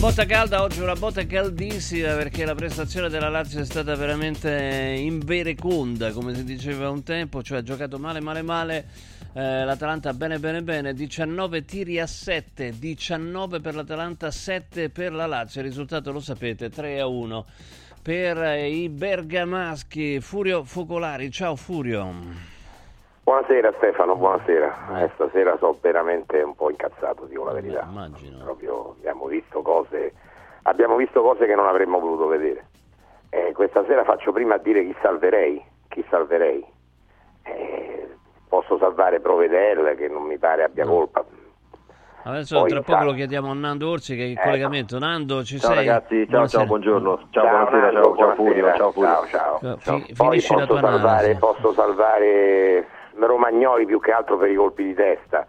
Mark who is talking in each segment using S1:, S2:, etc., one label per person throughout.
S1: Botta calda, oggi una botta caldissima perché la prestazione della Lazio è stata veramente invereconda, come si diceva un tempo, cioè ha giocato male male male. Eh, L'Atalanta bene bene bene, 19 tiri a 7, 19 per l'Atalanta, 7 per la Lazio, il risultato lo sapete, 3 a 1 per i bergamaschi. Furio Focolari, ciao Furio.
S2: Buonasera Stefano, buonasera. Eh, stasera sono veramente un po' incazzato, dico la verità.
S1: Eh, immagino.
S2: Proprio abbiamo visto cose, abbiamo visto cose che non avremmo voluto vedere. Eh, questa sera faccio prima a dire chi salverei, chi salverei. Eh, posso salvare Provedel che non mi pare abbia
S1: No.
S2: colpa.
S1: Adesso
S2: Poi,
S1: tra poco
S2: sa-
S1: lo chiediamo a Nando Orsi che è in
S2: Ecco.
S1: collegamento. Nando, ci
S3: Ciao
S1: sei?
S3: ragazzi, ciao,
S1: Buonasera.
S3: ciao, buongiorno. Ciao, buonasera,
S2: Nando,
S3: ciao, ciao
S2: buonasera.
S3: Furio, ciao Furio.
S2: ciao, ciao.
S1: Ciao,
S2: Ciao.
S1: fi-
S2: Poi
S1: finisci la tua
S2: salvare,
S1: analisi.
S2: posso salvare Romagnoli più che altro per i colpi di testa.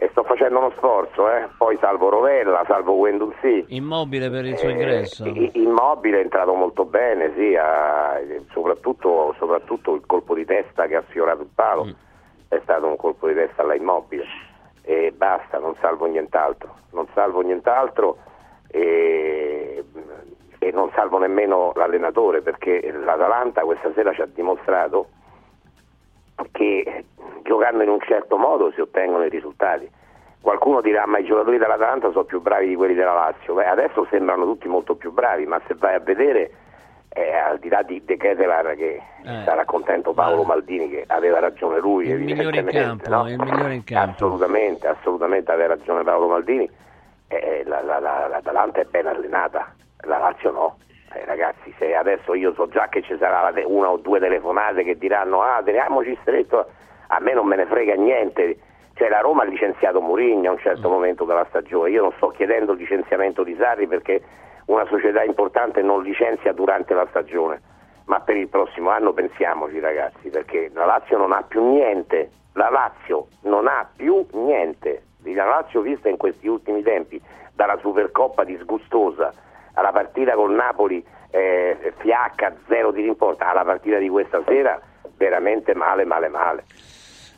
S2: E sto facendo uno sforzo, eh. poi salvo Rovella, salvo Guendouzi.
S1: Immobile per il suo
S2: Eh,
S1: ingresso.
S2: i- Immobile è entrato molto bene, sì, ha- soprattutto, soprattutto il colpo di testa che ha sfiorato il palo
S1: Mm.
S2: è stato un colpo di testa alla Immobile e basta, non salvo nient'altro, non salvo nient'altro e, e non salvo nemmeno l'allenatore perché l'Atalanta questa sera ci ha dimostrato giocando in un certo modo si ottengono i risultati. Qualcuno dirà ma i giocatori dell'Atalanta sono più bravi di quelli della Lazio, Beh, adesso sembrano tutti molto più bravi, ma se vai a vedere, eh, al di là di De Ketelar che
S1: Eh.
S2: sarà contento Paolo
S1: Eh.
S2: Maldini che aveva ragione lui,
S1: Il migliore in campo,
S2: no?
S1: il migliore in campo.
S2: Assolutamente, assolutamente aveva ragione Paolo Maldini, Eh, la- la- la- l'Atalanta è ben allenata, la Lazio no. Eh, ragazzi, se adesso io so già che ci sarà una o due telefonate che diranno ah teniamoci stretto, a me non me ne frega niente. Cioè la Roma ha licenziato Mourinho a un certo momento della stagione, io non sto chiedendo il licenziamento di Sarri perché una società importante non licenzia durante la stagione, ma per il prossimo anno pensiamoci ragazzi, perché la Lazio non ha più niente, la Lazio non ha più niente, la Lazio vista in questi ultimi tempi, dalla Supercoppa disgustosa alla partita col Napoli eh, fiacca, zero di rimporta, alla partita di questa sera veramente male, male, male.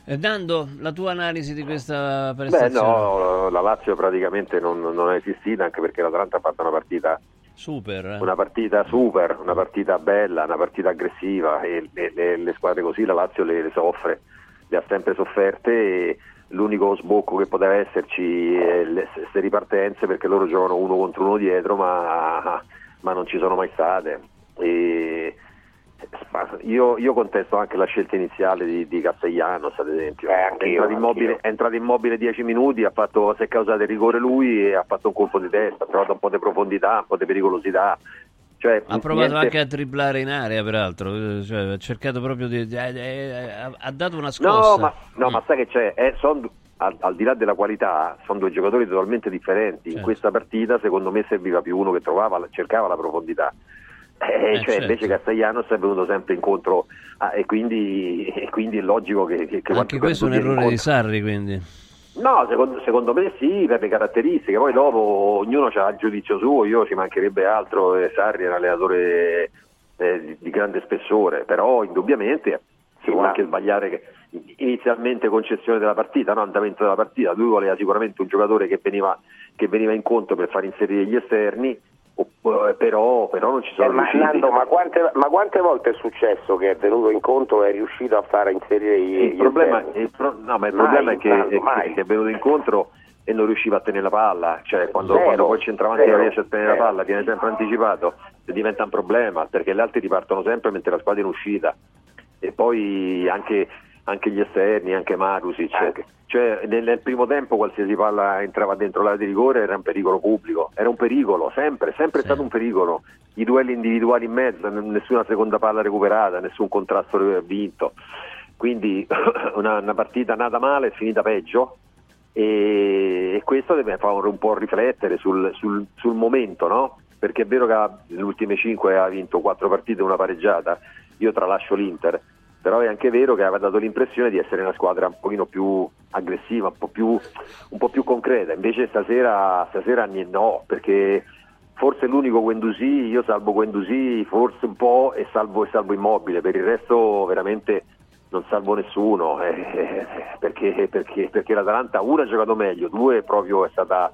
S1: Eh, Nando, la tua analisi di questa
S3: Beh
S1: prestazione?
S3: no, la Lazio praticamente non, non è esistita anche perché l'Atalanta ha fatto una partita,
S1: Super. eh.
S3: una partita super, una partita bella, una partita aggressiva e le, le- le squadre così la Lazio le, le soffre, le ha sempre sofferte e l'unico sbocco che poteva esserci è le queste ripartenze perché loro giocano uno contro uno dietro ma, ma non ci sono mai state. E, io, io contesto anche la scelta iniziale di, di Castellanos ad esempio
S2: Eh,
S3: è,
S2: anch'io,
S3: entrato immobile, è entrato immobile 10 minuti ha fatto, si è causato il rigore lui e ha fatto un colpo di testa ha trovato un po' di profondità un po' di pericolosità cioè,
S1: Ha provato
S3: niente-
S1: anche a dribblare in area, peraltro. eh, cioè, ha cercato proprio di. eh, eh, ha- ha dato una
S3: no
S1: scossa.
S3: ma, no,
S1: Mm.
S3: ma sai che c'è Eh, son- al, al di là della qualità sono due giocatori totalmente differenti in
S1: Certo.
S3: questa partita secondo me serviva più uno che trovava, cercava la profondità Eh,
S1: Eh,
S3: cioè,
S1: certo.
S3: invece Castellanos è venuto sempre incontro ah, e, quindi, e quindi è logico che, che, che
S1: Anche questo è un errore di
S3: incontro-
S1: Sarri, quindi.
S3: No, secondo, secondo me sì, per le caratteristiche, poi dopo ognuno ha il giudizio suo, io ci mancherebbe altro, eh, Sarri è un allenatore eh, di, di grande spessore, però indubbiamente si può anche sbagliare che inizialmente concezione della partita, no, andamento della partita, lui voleva sicuramente un giocatore che veniva, che veniva incontro per far inserire gli esterni, però, però non ci
S2: Eh,
S3: sono
S2: ma,
S3: riusciti.
S2: Nando, ma, quante, ma quante volte è successo che è venuto incontro e è riuscito a far inserire gli,
S3: il
S2: gli
S3: problema, il pro- no, ma il
S2: Mai,
S3: problema è, che,
S2: Nando,
S3: è che- è venuto incontro e non riusciva a tenere la palla, cioè quando,
S2: Zero,
S3: quando poi il centravanti non riesce a tenere la
S2: zero.
S3: palla, viene sempre anticipato, diventa un problema perché gli altri ripartono sempre mentre la squadra è in uscita e poi anche, anche gli esterni, anche Marusic,
S2: Anche.
S3: cioè nel, nel primo tempo qualsiasi palla entrava dentro l'area di rigore era un pericolo pubblico, era un pericolo, sempre, sempre
S1: Sì.
S3: stato un pericolo, i duelli individuali in mezzo, nessuna seconda palla recuperata, nessun contrasto vinto, quindi una, una partita nata male e finita peggio e, e questo deve fare un po' riflettere sul, sul- sul momento, no? perché è vero che nelle ultime 5 ha vinto 4 partite e una pareggiata, io tralascio l'Inter, però è anche vero che aveva dato l'impressione di essere una squadra un pochino più aggressiva, un po' più, un po più concreta, invece stasera, stasera no, perché forse l'unico Guendouzi, io salvo Guendouzi forse un po' e salvo, salvo Immobile, per il resto veramente non salvo nessuno, eh, perché, perché, perché l'Atalanta uno ha giocato meglio, due proprio è stata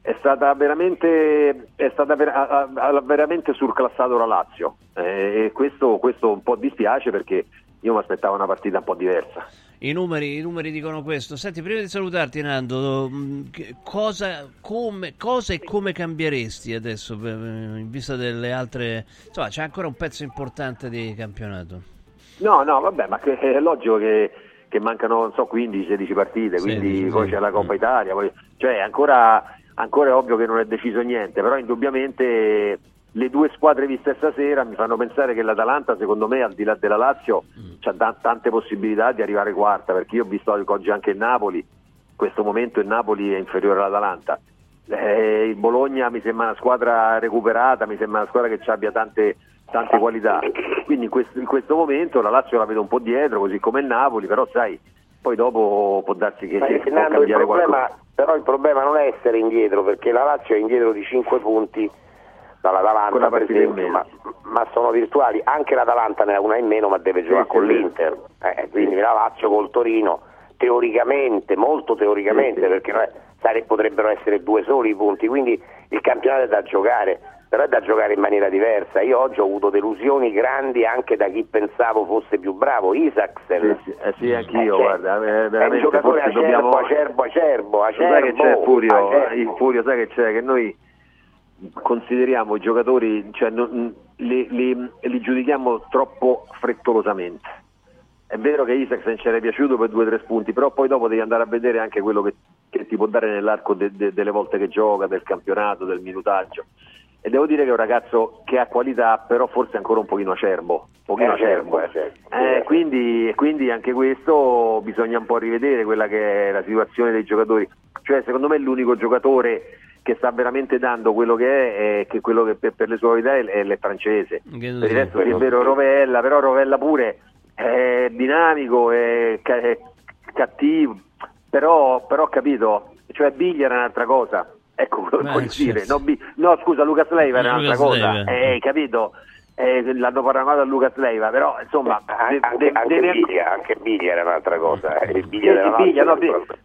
S3: è stata veramente, è stata ver- ha, ha veramente surclassato la Lazio. Eh, e questo, questo, un po' dispiace perché io mi aspettavo una partita un po' diversa.
S1: I numeri, I numeri, dicono questo. Senti, prima di salutarti, Nando, mm, cosa, come, cosa e come cambieresti adesso in vista delle altre. Insomma, c'è ancora un pezzo importante di campionato.
S3: No, no, vabbè, ma è logico che, che mancano, so, 15-16 partite, quindi 16, poi sì. c'è la Coppa Italia, poi, cioè ancora, ancora è ovvio che non è deciso niente, però indubbiamente le due squadre viste stasera mi fanno pensare che l'Atalanta, secondo me, al di là della Lazio, mm. ha tante possibilità di arrivare quarta, perché io ho visto oggi anche il Napoli, in questo momento il Napoli è inferiore all'Atalanta. Eh, il Bologna mi sembra una squadra recuperata, mi sembra una squadra che abbia tante, tante qualità. Quindi in questo, in questo, momento la Lazio la vedo un po' dietro, così come il Napoli, però sai, poi dopo può darsi che si può cambiare
S2: il problema, Però il problema non è essere indietro, perché la Lazio è indietro di 5 punti dall'Atalanta per esempio, ma, ma, sono virtuali, anche l'Atalanta ne ha una in meno ma deve giocare sì, con sì, l'Inter, eh, quindi la Lazio col Torino teoricamente, molto teoricamente, sì, perché sare, potrebbero essere due soli i punti, quindi il campionato è da giocare, però è da giocare in maniera diversa. Io oggi ho avuto delusioni grandi anche da chi pensavo fosse più bravo, Isaacsen.
S3: Sì, sì, eh sì anch'io, eh, guarda, eh,
S2: è un giocatore acerbo, dobbiamo... acerbo, acerbo, acerbo,
S3: sai che c'è Furio, acerbo. Furio, sai che c'è? Che noi consideriamo i giocatori, cioè, non, li, li, li, giudichiamo troppo frettolosamente. È vero che Isaacsen ci era piaciuto per due o tre spunti, però poi dopo devi andare a vedere anche quello che, che ti può dare nell'arco de, de, delle volte che gioca, del campionato, del minutaggio. E devo dire che è un ragazzo che ha qualità, però forse ancora un pochino acerbo. Pochino acerbo. acerbo. Eh, quindi, quindi anche questo bisogna un po' rivedere quella che è la situazione dei giocatori. Cioè, secondo me è l'unico giocatore che sta veramente dando quello che è, e che quello che per, per le sue qualità è, è il francese. Per il resto è vero Rovella, però Rovella pure è dinamico, è, è cattivo, però, però ho capito, cioè Biglia era un'altra cosa. Ecco quello che voglio dire. No, no, scusa, Lucas Leiva era un'altra cosa. Eh, capito? Eh, l'hanno paragonato a Lucas Leiva, però insomma
S2: eh, anche, de- anche. Biglia, anche Biglia era un'altra cosa. Eh. Biglia
S3: sì, Biglia, no,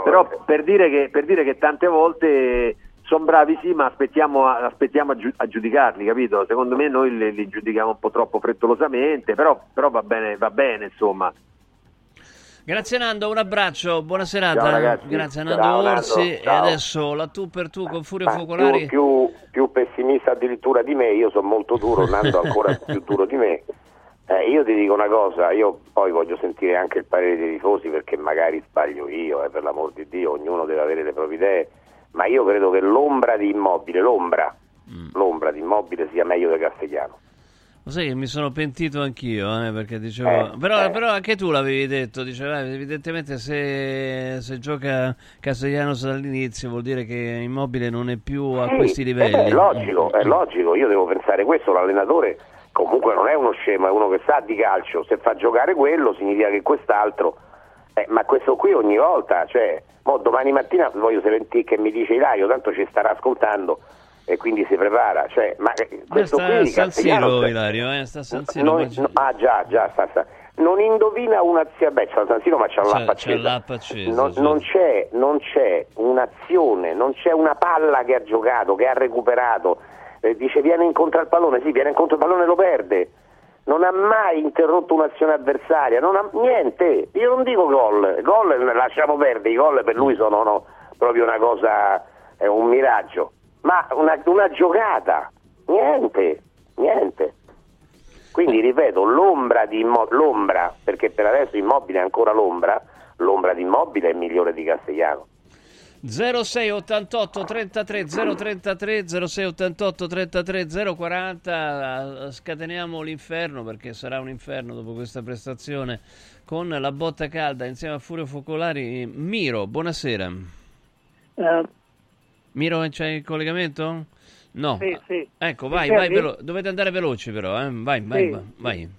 S3: però per dire, che, per dire che tante volte sono bravi sì, ma aspettiamo, aspettiamo a, giu- a, giudicarli, capito? Secondo me noi li, li giudichiamo un po' troppo frettolosamente, però, però va, bene, va bene, insomma.
S1: Grazie Nando, un abbraccio, buona serata.
S3: Ciao.
S1: Grazie a Nando Ciao, Orsi. Nando. E adesso la tu per tu con Furio
S2: Ma
S1: Focolari.
S2: Più, più, più, pessimista addirittura di me, io sono molto duro, Nando ancora più duro di me. Eh, io ti dico una cosa, io poi voglio sentire anche il parere dei tifosi perché magari sbaglio io, eh, per l'amor di Dio, ognuno deve avere le proprie idee ma io credo che l'ombra di immobile, l'ombra, mm. l'ombra di immobile sia meglio del Castigliano.
S1: Lo sai che mi sono pentito anch'io, eh, perché dicevo... Eh, però, eh. però, anche tu l'avevi detto, diceva, evidentemente se, se, gioca Castellanos dall'inizio vuol dire che Immobile non è più a sì, questi livelli.
S2: È logico, è logico, io devo pensare questo, l'allenatore comunque non è uno scemo, è uno che sa di calcio, se fa giocare quello significa che quest'altro... Eh, ma questo qui ogni volta, cioè Mo domani mattina voglio sentire che mi dice Ilario, tanto ci starà ascoltando e quindi si prepara. Cioè, ma
S1: eh, questo sta qui San Siro, Ilario, eh? sta San Siro.
S2: Non, no, ah già, già, sta, sta. Non indovina un'azione, beh, San Siro ma c'è l'app accesa.
S1: C'è l'app accesa
S2: non, certo. non, c'è, non c'è un'azione, non c'è una palla che ha giocato, che ha recuperato. Eh, dice viene incontro al pallone, sì, viene incontro al pallone e lo perde non ha mai interrotto un'azione avversaria, ha, niente, io non dico gol, gol lasciamo perdere, i gol per lui sono no, proprio una cosa, è un miraggio, ma una, una giocata, niente, niente. Quindi ripeto, l'ombra di l'ombra, perché per adesso immobile è ancora l'ombra, l'ombra di immobile è migliore di Castellano.
S1: 0688 33 033 0688 33 040 scateniamo l'inferno perché sarà un inferno dopo questa prestazione con la botta calda insieme a Furio Focolari Miro buonasera
S4: uh.
S1: Miro c'è il collegamento? No.
S4: Sì, sì.
S1: Ecco, vai, vai, velo- dovete andare veloci però, eh? Vai, vai,
S4: Sì.
S1: vai, vai.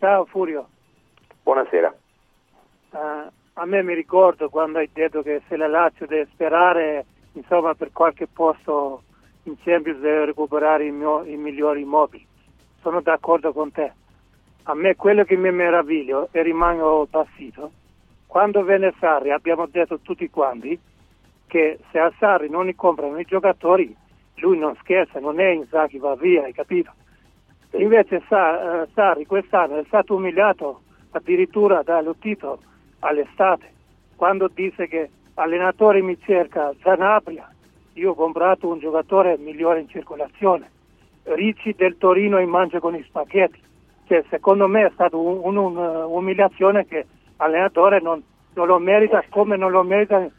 S4: Ciao Furio.
S2: Buonasera.
S4: Eh, a me mi ricordo quando hai detto che se la Lazio deve sperare insomma, per qualche posto in Champions deve recuperare i, mio- i migliori immobili. Sono d'accordo con te. A me quello che mi meraviglio e rimango basito, quando venne Sarri abbiamo detto tutti quanti che se a Sarri non li comprano i giocatori lui non scherza, non è Inzaghi va via, hai capito? Invece eh, Sarri quest'anno è stato umiliato addirittura dallo Tito all'estate, quando disse che allenatore mi cerca Zanabria, io ho comprato un giocatore migliore in circolazione, Ricci del Torino in mangia con i spaghetti, cioè, secondo me è stata un'umiliazione che l'allenatore non, non lo merita come non lo meritano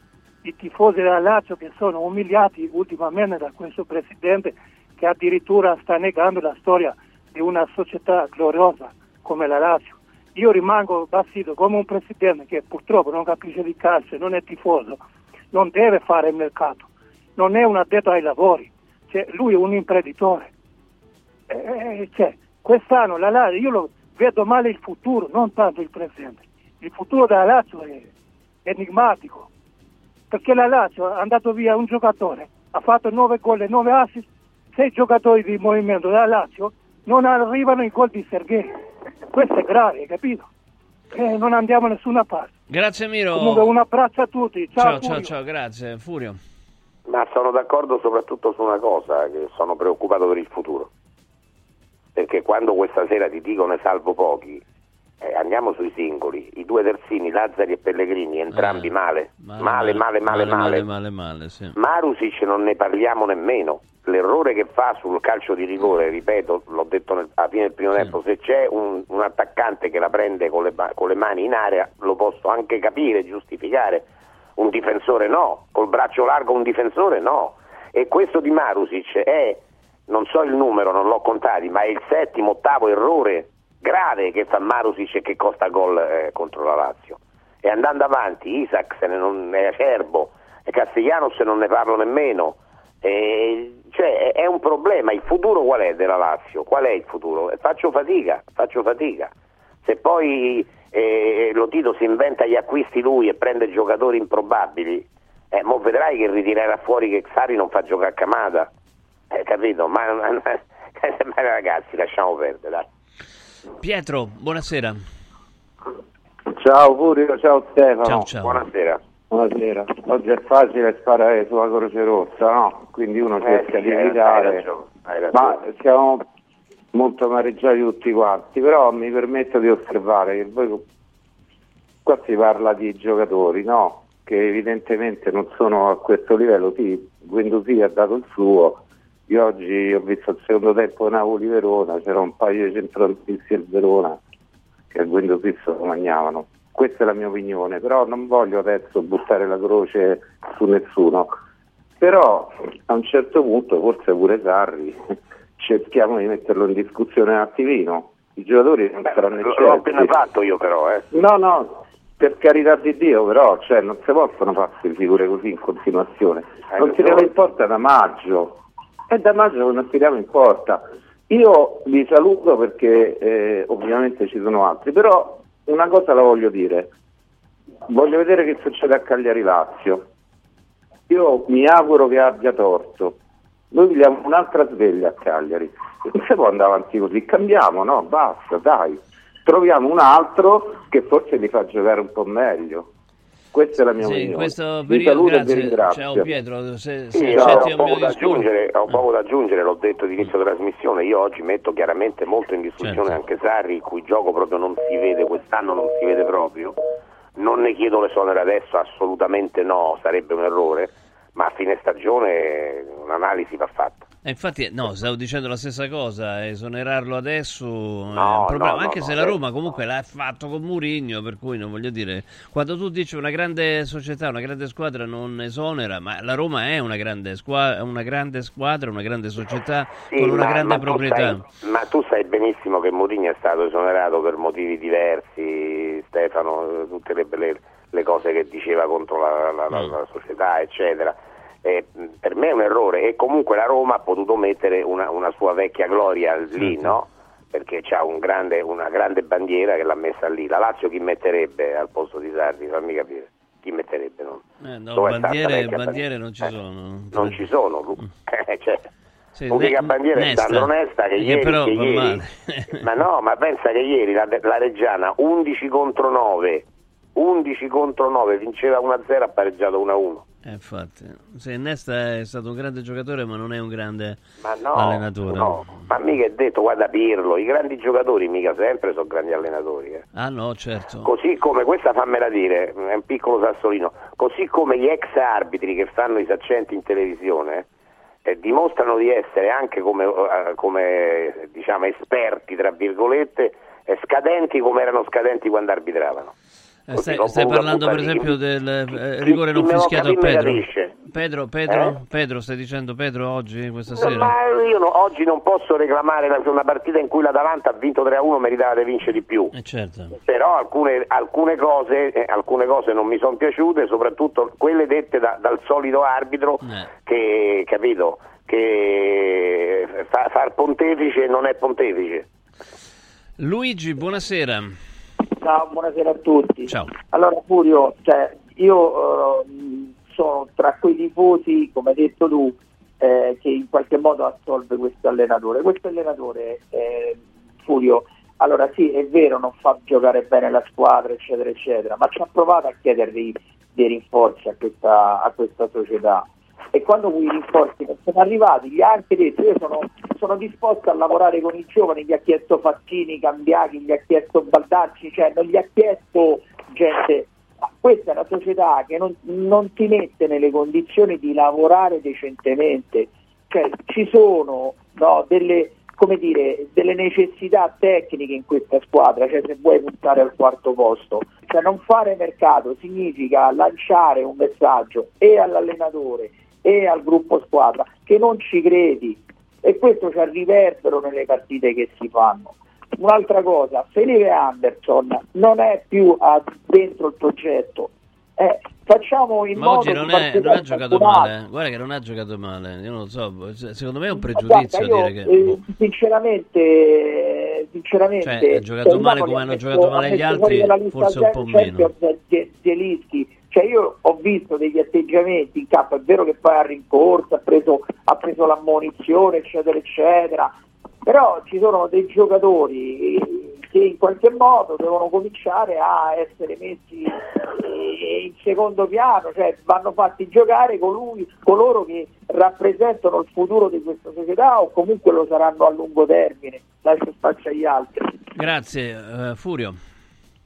S4: i tifosi della Lazio che sono umiliati ultimamente da questo presidente che addirittura sta negando la storia di una società gloriosa come la Lazio. Io rimango basito come un presidente che purtroppo non capisce di calcio, non è tifoso, non deve fare il mercato, non è un addetto ai lavori, cioè, lui è un imprenditore. Eh, cioè, quest'anno la Lazio, io vedo male il futuro, non tanto il presente. Il futuro della Lazio è enigmatico, perché la Lazio ha andato via un giocatore, ha fatto 9 gol e 9 assist, 6 giocatori di movimento della Lazio non arrivano in gol di Sergei. Questo è grave, capito? Eh, non andiamo da nessuna parte.
S1: Grazie Miro.
S4: Comunque un abbraccio a tutti. Ciao,
S1: ciao, ciao, ciao, grazie. Furio.
S2: Ma sono d'accordo soprattutto su una cosa, che sono preoccupato per il futuro. Perché quando questa sera ti dicono ne salvo pochi, eh, andiamo sui singoli, i due terzini, Lazzari e Pellegrini, entrambi
S1: Eh,
S2: male. Male, male, male, male.
S1: male, male, sì.
S2: Marusic non ne parliamo nemmeno. L'errore che fa sul calcio di rigore, ripeto, l'ho detto nel- alla fine del primo tempo, se c'è un, un attaccante che la prende con le, con le mani in area, lo posso anche capire, giustificare. Un difensore no, col braccio largo un difensore no. E questo di Marusic è, non so il numero, non l'ho contati, ma è il settimo, ottavo errore grave che fa Marusic e che costa gol eh, contro la Lazio. E andando avanti, Isaac se ne non è acerbo, e Castellanos se non ne parlo nemmeno. Cioè, è- un problema. Il futuro qual è della Lazio? Qual è il futuro? Faccio fatica, faccio fatica. Se poi eh, lo Tito si inventa gli acquisti lui e prende giocatori improbabili, eh, mo vedrai che ritirerà fuori che Xari non fa giocare a Camada. Eh, capito? Ma, ma- ma ragazzi, lasciamo perdere, dai.
S1: Pietro, buonasera.
S5: Ciao Furio, ciao Stefano.
S1: Ciao, ciao.
S2: Buonasera.
S5: Buonasera. Oggi è facile sparare sulla Croce Rossa, no? Quindi uno cerca
S2: Eh, sì,
S5: di
S2: hai-
S5: evitare.
S2: hai ragione, hai ragione.
S5: Ma siamo molto amareggiati tutti quanti, però mi permetto di osservare che voi qua si parla di giocatori, no? Che evidentemente non sono a questo livello. Sì, Guendouzi ha dato il suo. Io oggi ho visto il secondo tempo Napoli-Verona, c'era un paio di centrocampisti del Verona che a Guendouzi se lo mangiavano. Questa è la mia opinione, però non voglio adesso buttare la croce su nessuno. Però a un certo punto, forse pure Sarri, cerchiamo di metterlo in discussione un attimino. I giocatori non
S2: Beh,
S5: saranno
S2: l'ho
S5: eccelsi.
S2: appena fatto io però, eh.
S5: No, no, per carità di Dio, però, cioè, non si possono queste figure così in continuazione.
S2: Hai
S5: non
S2: ragione.
S5: tiriamo in porta da maggio. È da maggio che non tiriamo in porta. Io vi saluto perché eh, ovviamente ci sono altri, però una cosa la voglio dire. Voglio vedere che succede a Cagliari Lazio. Io mi auguro che abbia torto. Noi vogliamo un'altra sveglia a Cagliari. Non si può andare avanti così, cambiamo, no? Basta, dai. Troviamo un altro che forse li fa giocare un po' meglio. Questa è la mia
S1: Sì, in
S5: opinione.
S1: questo
S5: Vi
S1: periodo, grazie. Ciao Pietro, se, se
S2: Sì,
S5: Ciao.
S2: ho, poco
S1: mio
S2: da aggiungere, ho
S1: Eh.
S2: poco da aggiungere, l'ho detto all'inizio della trasmissione, io oggi metto chiaramente molto in discussione
S1: Certo.
S2: anche Sarri, il cui gioco proprio non si vede, quest'anno non si vede proprio. Non ne chiedo l'esonero adesso, assolutamente no, sarebbe un errore, ma a fine stagione un'analisi va fatta.
S1: E infatti, no, stavo dicendo la stessa cosa, esonerarlo adesso è
S2: No,
S1: un problema,
S2: no, no,
S1: anche se la
S2: eh.
S1: Roma comunque l'ha fatto con Murigno, per cui non voglio dire, quando tu dici una grande società, una grande squadra non esonera, ma la Roma è una grande, squa- una grande squadra, una grande società
S2: Sì,
S1: con una
S2: ma-
S1: grande
S2: ma tu
S1: proprietà.
S2: sai- ma tu sai benissimo che Mourinho è stato esonerato per motivi diversi, Stefano, tutte le, le- le cose che diceva contro la, la- la-
S1: Mm.
S2: la società, eccetera. eh, per me è un errore e comunque la Roma ha potuto mettere una, una sua vecchia gloria lì,
S1: Certo.
S2: no? Perché c'ha un grande- una grande bandiera che l'ha messa lì. La Lazio chi metterebbe al posto di Sardi? Fammi capire. Chi metterebbe? No?
S1: Eh, no, bandiere, bandiere non ci
S2: Eh,
S1: sono.
S2: Non ci sono. Eh, cioè,
S1: Sì,
S2: L'unica
S1: ne-
S2: bandiera è
S1: Nesta.
S2: Sandro Nesta che,
S1: Che
S2: ieri,
S1: però
S2: che ieri- ma no, ma pensa che ieri la, la Reggiana 11 contro 9 11 contro 9 vinceva 1-0 ha pareggiato 1-1
S1: Eh, infatti, sì, Nesta è stato un grande giocatore, ma non è un grande
S2: ma no,
S1: allenatore.
S2: no, ma mica è detto guarda Pirlo i grandi giocatori mica sempre sono grandi allenatori eh.
S1: Ah no, certo.
S2: Così come, questa fammela dire, è un piccolo sassolino, così come gli ex arbitri che fanno i saccenti in televisione eh, dimostrano di essere anche come, eh, come, diciamo, esperti, tra virgolette, scadenti come erano scadenti quando arbitravano.
S1: Eh, stai stai parlando per esempio del eh, rigore non fischiato a Pedro. Pedro, Pedro,
S2: Eh?
S1: Pedro, stai dicendo Pedro oggi, questa
S2: No,
S1: sera?
S2: ma io no- oggi non posso reclamare la- una partita in cui l'Atalanta ha vinto 3-1 meritava di vincere di più.
S1: Eh, certo.
S2: però alcune, alcune cose, eh, alcune cose non mi sono piaciute, soprattutto quelle dette da- dal solito arbitro
S1: Eh.
S2: che, capito, che fa, far pontefice non è pontefice.
S1: Luigi, buonasera.
S6: Ciao, buonasera a tutti.
S1: Ciao.
S6: Allora Furio, cioè, io eh, sono tra quei tifosi, come hai detto tu, eh, che in qualche modo assolve questo allenatore. Questo allenatore, eh, Furio, allora sì, è vero, non fa giocare bene la squadra, eccetera, eccetera, ma ci ha provato a chiedere dei, dei rinforzi a questa, a questa società. E quando quei rinforzi non sono arrivati, gli ha anche detto: Io sono, sono disposto a lavorare con i giovani. Gli ha chiesto Facchini, Cambiaghi, gli ha chiesto Baldacci, cioè non gli ha chiesto gente. Ma questa è una società che non, non ti mette nelle condizioni di lavorare decentemente. Cioè, ci sono no, delle, dire, delle necessità tecniche in questa squadra, cioè se vuoi puntare al quarto posto. Cioè non fare mercato significa lanciare un messaggio e all'allenatore e al gruppo squadra che non ci credi e questo c'è il riverbero nelle partite che si fanno. Un'altra cosa, Felipe Anderson non è più a- dentro il progetto. Eh, facciamo in
S1: Ma
S6: modo
S1: oggi non, è, non ha giocato male. Guarda che non ha giocato male. Io non lo so. se- Secondo me è un pregiudizio
S6: guarda, io,
S1: dire che.
S6: eh,
S1: boh.
S6: sinceramente, sinceramente
S1: Cioè, ha giocato male come
S6: ha
S1: hanno giocato male gli altri, forse un po'
S6: Champions Ze- Zelinski. Cioè io ho visto degli atteggiamenti in campo, è vero che poi ha rincorso, ha preso, ha preso l'ammonizione, eccetera, eccetera, però ci sono dei giocatori che in qualche modo devono cominciare a essere messi in secondo piano, cioè vanno fatti giocare colui, coloro che rappresentano il futuro di questa società o comunque lo saranno a lungo termine, lascio spazio agli altri.
S1: Grazie, eh, Furio.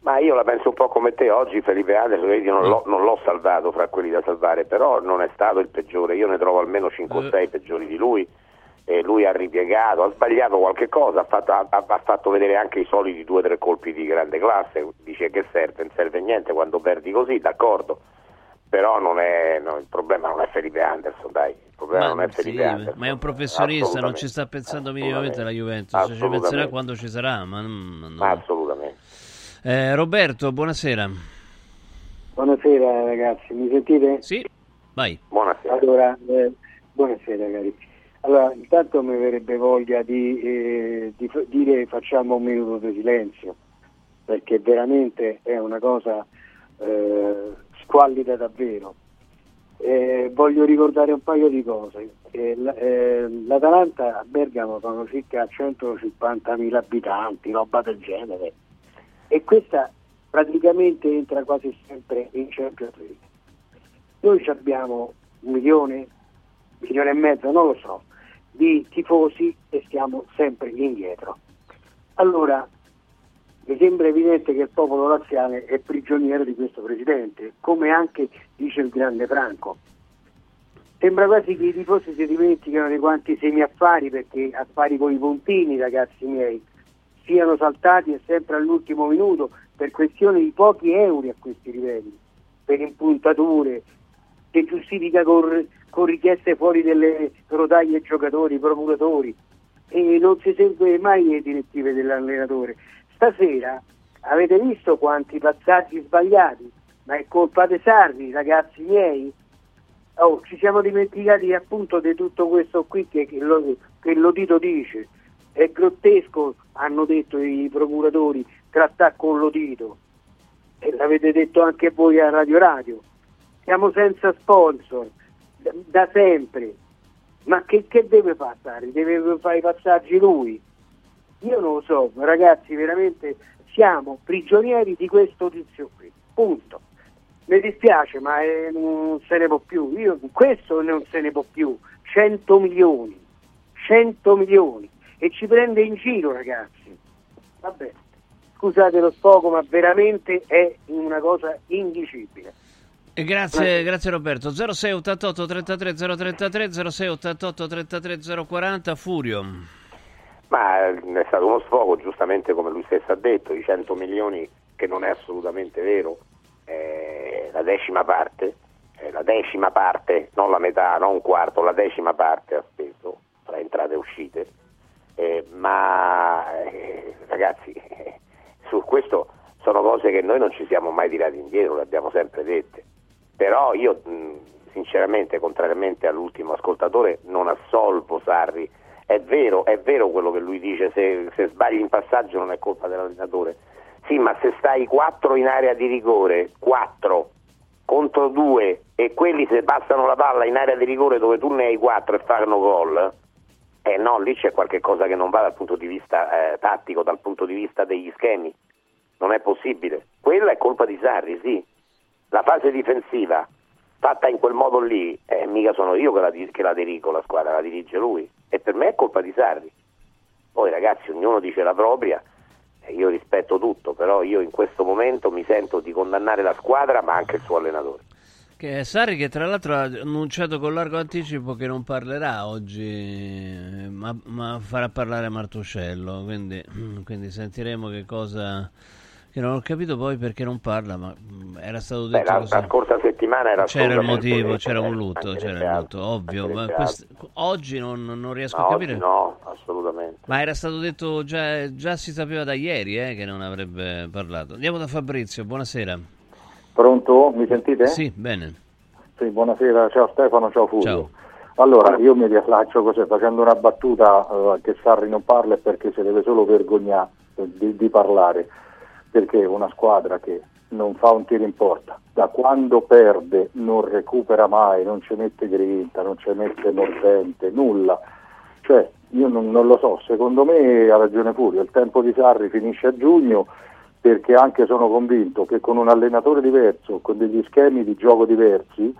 S2: Ma io la penso un po' come te, oggi Felipe Anderson, vedi, non, l'ho, non l'ho salvato fra quelli da salvare, però non è stato il peggiore, io ne trovo almeno 5 o
S1: Eh.
S2: 6 peggiori di lui, e lui ha ripiegato, ha sbagliato qualche cosa, ha fatto, ha- ha fatto vedere anche i soliti due o tre colpi di grande classe, dice che serve, non serve niente quando perdi così, d'accordo, però non è, no, il problema non è Felipe Anderson, dai, il problema non
S1: Ma,
S2: è
S1: sì,
S2: Felipe Anderson.
S1: ma è un professionista, non ci sta pensando minimamente la Juventus. Ci
S2: assolutamente.
S1: penserà quando ci sarà. Ma, ma no.
S2: Assolutamente.
S1: Eh, Roberto, buonasera.
S7: Buonasera ragazzi, mi sentite?
S1: Sì, vai.
S2: Buonasera.
S7: Allora, eh, buonasera cari. Allora, intanto mi verrebbe voglia di, eh, di f- dire facciamo un minuto di silenzio, perché veramente è una cosa eh, squallida davvero. Eh, voglio ricordare un paio di cose. Eh, l- eh, L'Atalanta a Bergamo sono circa 150.000 abitanti, roba del genere, e questa praticamente entra quasi sempre in Champions League. Noi abbiamo un milione, un milione e mezzo, non lo so, di tifosi e stiamo sempre indietro. Allora, mi sembra evidente che il popolo laziale è prigioniero di questo presidente, come anche dice il grande Franco. Sembra quasi che i tifosi si dimenticano di quanti semi-affari, perché affari con i puntini, ragazzi miei, siano saltati e sempre all'ultimo minuto per questione di pochi euro a questi livelli, per impuntature, che giustifica con, con richieste fuori delle rotaie giocatori, procuratori e non si segue mai le direttive dell'allenatore. Stasera avete visto quanti passaggi sbagliati, ma è colpa di Sarri, ragazzi miei?
S8: oh, ci siamo dimenticati appunto di tutto questo qui che, che, lo, che Lodito dice. È grottesco, hanno detto i procuratori, trattare con Lodito. E l'avete detto anche voi a Radio Radio. Siamo senza sponsor, da, sempre. Ma che, che deve passare? Deve fare i passaggi lui? Io non lo so, ragazzi, veramente siamo prigionieri di questo tizio qui. Punto. Mi dispiace, ma eh, non se ne può più. Io, questo non se ne può più. 100 milioni. 100 milioni. E ci prende in giro, ragazzi. Vabbè, scusate lo sfogo, ma veramente è una cosa indicibile.
S1: Grazie, grazie Roberto. 06 88 33 033 06 88 33 040 Furio.
S2: Ma è stato uno sfogo, giustamente come lui stesso ha detto, i 100 milioni che non è assolutamente vero, eh, la decima parte, eh, la decima parte, non la metà, non un quarto, la decima parte ha speso tra entrate e uscite, eh, ma eh, ragazzi, su questo sono cose che noi non ci siamo mai tirati indietro, le abbiamo sempre dette, però io sinceramente, contrariamente all'ultimo ascoltatore, non assolvo Sarri, è vero, è vero quello che lui dice, se, se sbagli in passaggio non è colpa dell'allenatore, sì, ma se stai 4 in area di rigore, 4 contro 2 e quelli se passano la palla in area di rigore dove tu ne hai 4 e fanno gol, eh no, lì c'è qualche cosa che non va dal punto di vista eh, tattico, dal punto di vista degli schemi. Non è possibile. Quella è colpa di Sarri, sì. La fase difensiva fatta in quel modo lì, eh, mica sono io che la, che la dirigo la squadra, la dirige lui. E per me è colpa di Sarri. Poi ragazzi, ognuno dice la propria io rispetto tutto, però io in questo momento mi sento di condannare la squadra ma anche il suo allenatore.
S1: Che Sarri che tra l'altro ha annunciato con largo anticipo che non parlerà oggi, ma, ma farà parlare Martuscello, quindi, quindi sentiremo che cosa che non ho capito poi perché non parla, ma mm, era stato detto
S2: Beh, la, la scorsa settimana era
S1: C'era il motivo, c'era un lutto, c'era il lutto, ovvio. Ma quest... oggi non, non riesco
S2: no,
S1: a capire.
S2: No, assolutamente.
S1: Ma era stato detto già, già si sapeva da ieri eh, che non avrebbe parlato. Andiamo da Fabrizio, buonasera.
S9: Pronto? Mi sentite?
S1: Sì, bene.
S9: Sì, buonasera, ciao Stefano, ciao Fulvio.
S1: Ciao.
S9: Allora, io mi riallaccio così, facendo una battuta eh, che Sarri non parla è perché si deve solo vergognare di, di parlare perché una squadra che non fa un tiro in porta, da quando perde non recupera mai, non ci mette grinta, non ci mette mordente, nulla. Cioè, io non, non, lo so, secondo me ha ragione Furio, il tempo di Sarri finisce a giugno perché anche sono convinto che con un allenatore diverso, con degli schemi di gioco diversi,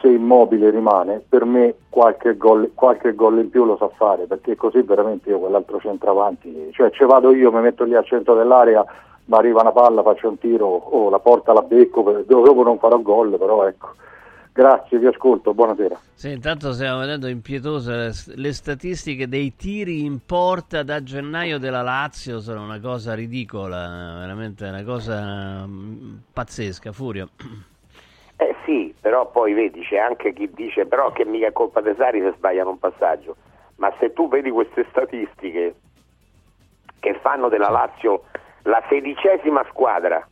S9: se immobile rimane, per me qualche gol, qualche gol in più lo sa fare, perché così veramente io quell'altro centravanti, cioè ci vado io, mi metto lì al centro dell'area, ma arriva una palla, faccio un tiro o oh, la porta la becco, dopo non farò gol, però ecco. Grazie, vi ascolto, buonasera.
S1: Sì, intanto stiamo vedendo impietose le statistiche dei tiri in porta da gennaio della Lazio, sono una cosa ridicola, veramente una cosa mm, pazzesca, Furio.
S2: Eh sì, però poi vedi, c'è anche chi dice però che mica è colpa dei Sari se sbagliano un passaggio, ma se tu vedi queste statistiche che fanno della Lazio la sedicesima squadra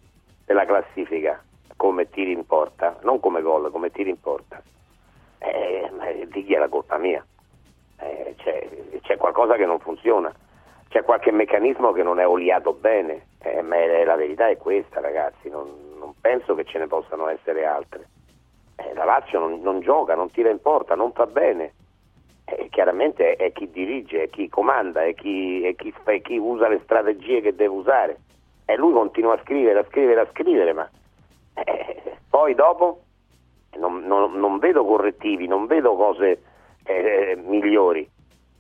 S2: della classifica come tiri in porta, non come gol, come tiri in porta. Eh, di chi è la colpa mia? Eh, c'è, c'è, qualcosa che non funziona, c'è qualche meccanismo che non è oliato bene, eh, ma la verità è questa ragazzi, non, non, penso che ce ne possano essere altre. Eh, la Lazio non, non, gioca, non tira in porta, non fa bene. Eh, chiaramente è, chi dirige, è chi comanda, è chi, è chi, è chi usa le strategie che deve usare. E lui continua a scrivere, a scrivere, a scrivere, ma eh, poi dopo non, non, non, vedo correttivi, non vedo cose eh, migliori.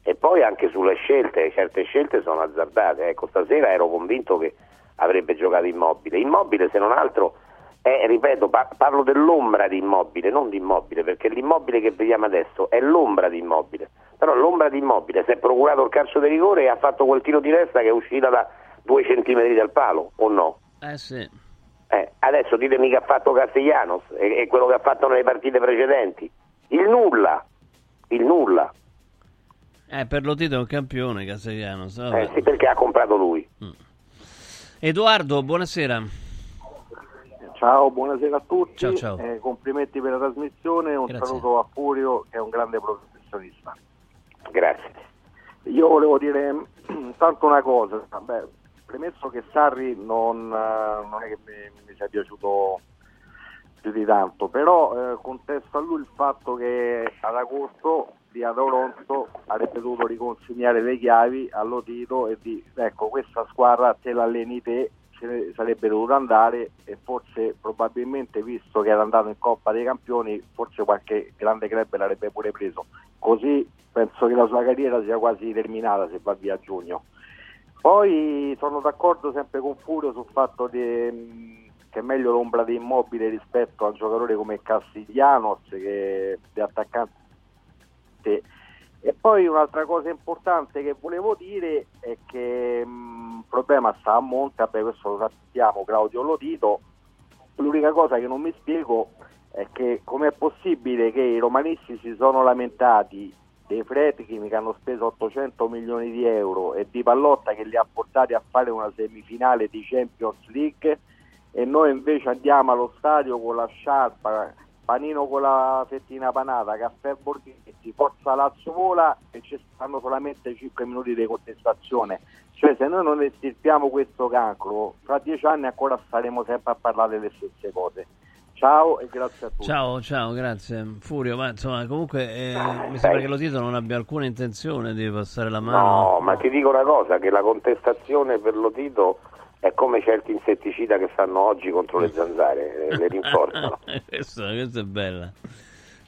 S2: E poi anche sulle scelte, certe scelte sono azzardate. Ecco, stasera ero convinto che avrebbe giocato immobile. Immobile, se non altro, è, ripeto, pa- parlo dell'ombra di immobile, non di immobile, perché l'immobile che vediamo adesso è l'ombra di immobile. Però l'ombra di immobile si è procurato il calcio di rigore e ha fatto quel tiro di testa che è uscita da due centimetri dal palo, o no?
S1: Eh sì.
S2: Eh, adesso ditemi che ha fatto Castellanos e, e, quello che ha fatto nelle partite precedenti. Il nulla, il nulla.
S1: Eh, per lo titolo è un campione Castellanos.
S2: Eh sì, perché ha comprato lui. Mm.
S1: Edoardo, buonasera.
S10: Ciao, buonasera a tutti.
S1: Ciao, ciao.
S10: Eh, complimenti per la trasmissione. Un
S1: Grazie.
S10: saluto a Furio che è un grande professionista.
S2: Grazie.
S10: Io volevo dire tanto una cosa. Vabbè, premesso che Sarri non, eh, non è che mi, mi sia piaciuto più di tanto, però eh, contesto a lui il fatto che ad agosto di Toronto avrebbe dovuto riconsegnare le chiavi all'Otito e di ecco questa squadra te l'alleni te se ne sarebbe dovuto andare e forse probabilmente visto che era andato in Coppa dei Campioni forse qualche grande club l'avrebbe pure preso così penso che la sua carriera sia quasi terminata se va via a giugno poi sono d'accordo sempre con Furio sul fatto che è meglio l'ombra di immobile rispetto a un giocatore come Castiglianos che è attaccante. E poi un'altra cosa importante che volevo dire è che il problema sta a monte, vabbè questo lo sappiamo, Claudio Lotito, l'unica cosa che non mi spiego è che com'è possibile che i romanisti si sono lamentati dei Fredkin che hanno speso 800 milioni di euro e di Pallotta che li ha portati a fare una semifinale di Champions League e noi invece andiamo allo stadio con la sciarpa panino con la fettina panata, caffè Borghetti, Forza Lazio Vola e ci stanno solamente 5 minuti di contestazione. Cioè se noi non estirpiamo questo cancro, fra dieci anni ancora staremo sempre a parlare delle stesse cose. Ciao e grazie a tutti.
S1: Ciao, ciao, grazie. Furio, ma insomma, comunque eh, mi sembra che lo Tito non abbia alcuna intenzione di passare la mano.
S2: No, ma ti dico una cosa, che la contestazione per Lotito è come certi insetticida che fanno oggi contro le zanzare, eh, le rinforzano.
S1: questa, questa è bella.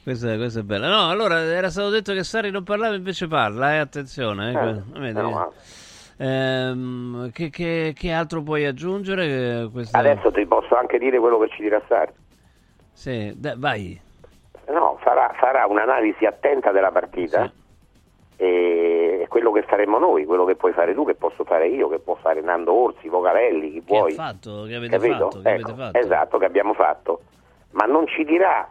S1: Questa, questa è bella. No, allora era stato detto che Sarri non parlava, invece parla, eh, attenzione. Eh,
S2: Eh, meno male.
S1: Ehm, che, che- che altro puoi aggiungere? Eh, Questa...
S2: Adesso ti posso anche dire quello che ci dirà Sarri.
S1: Sì, dai, vai.
S2: No, farà, farà un'analisi attenta della partita e quello che faremo noi, quello che puoi fare tu, che posso fare io, che può fare Nando Orsi, Vocarelli, chi
S1: Che
S2: vuoi.
S1: fatto? Che avete
S2: Capito?
S1: fatto? Che
S2: Ecco,
S1: avete fatto?
S2: Esatto, che abbiamo fatto. Ma non ci dirà,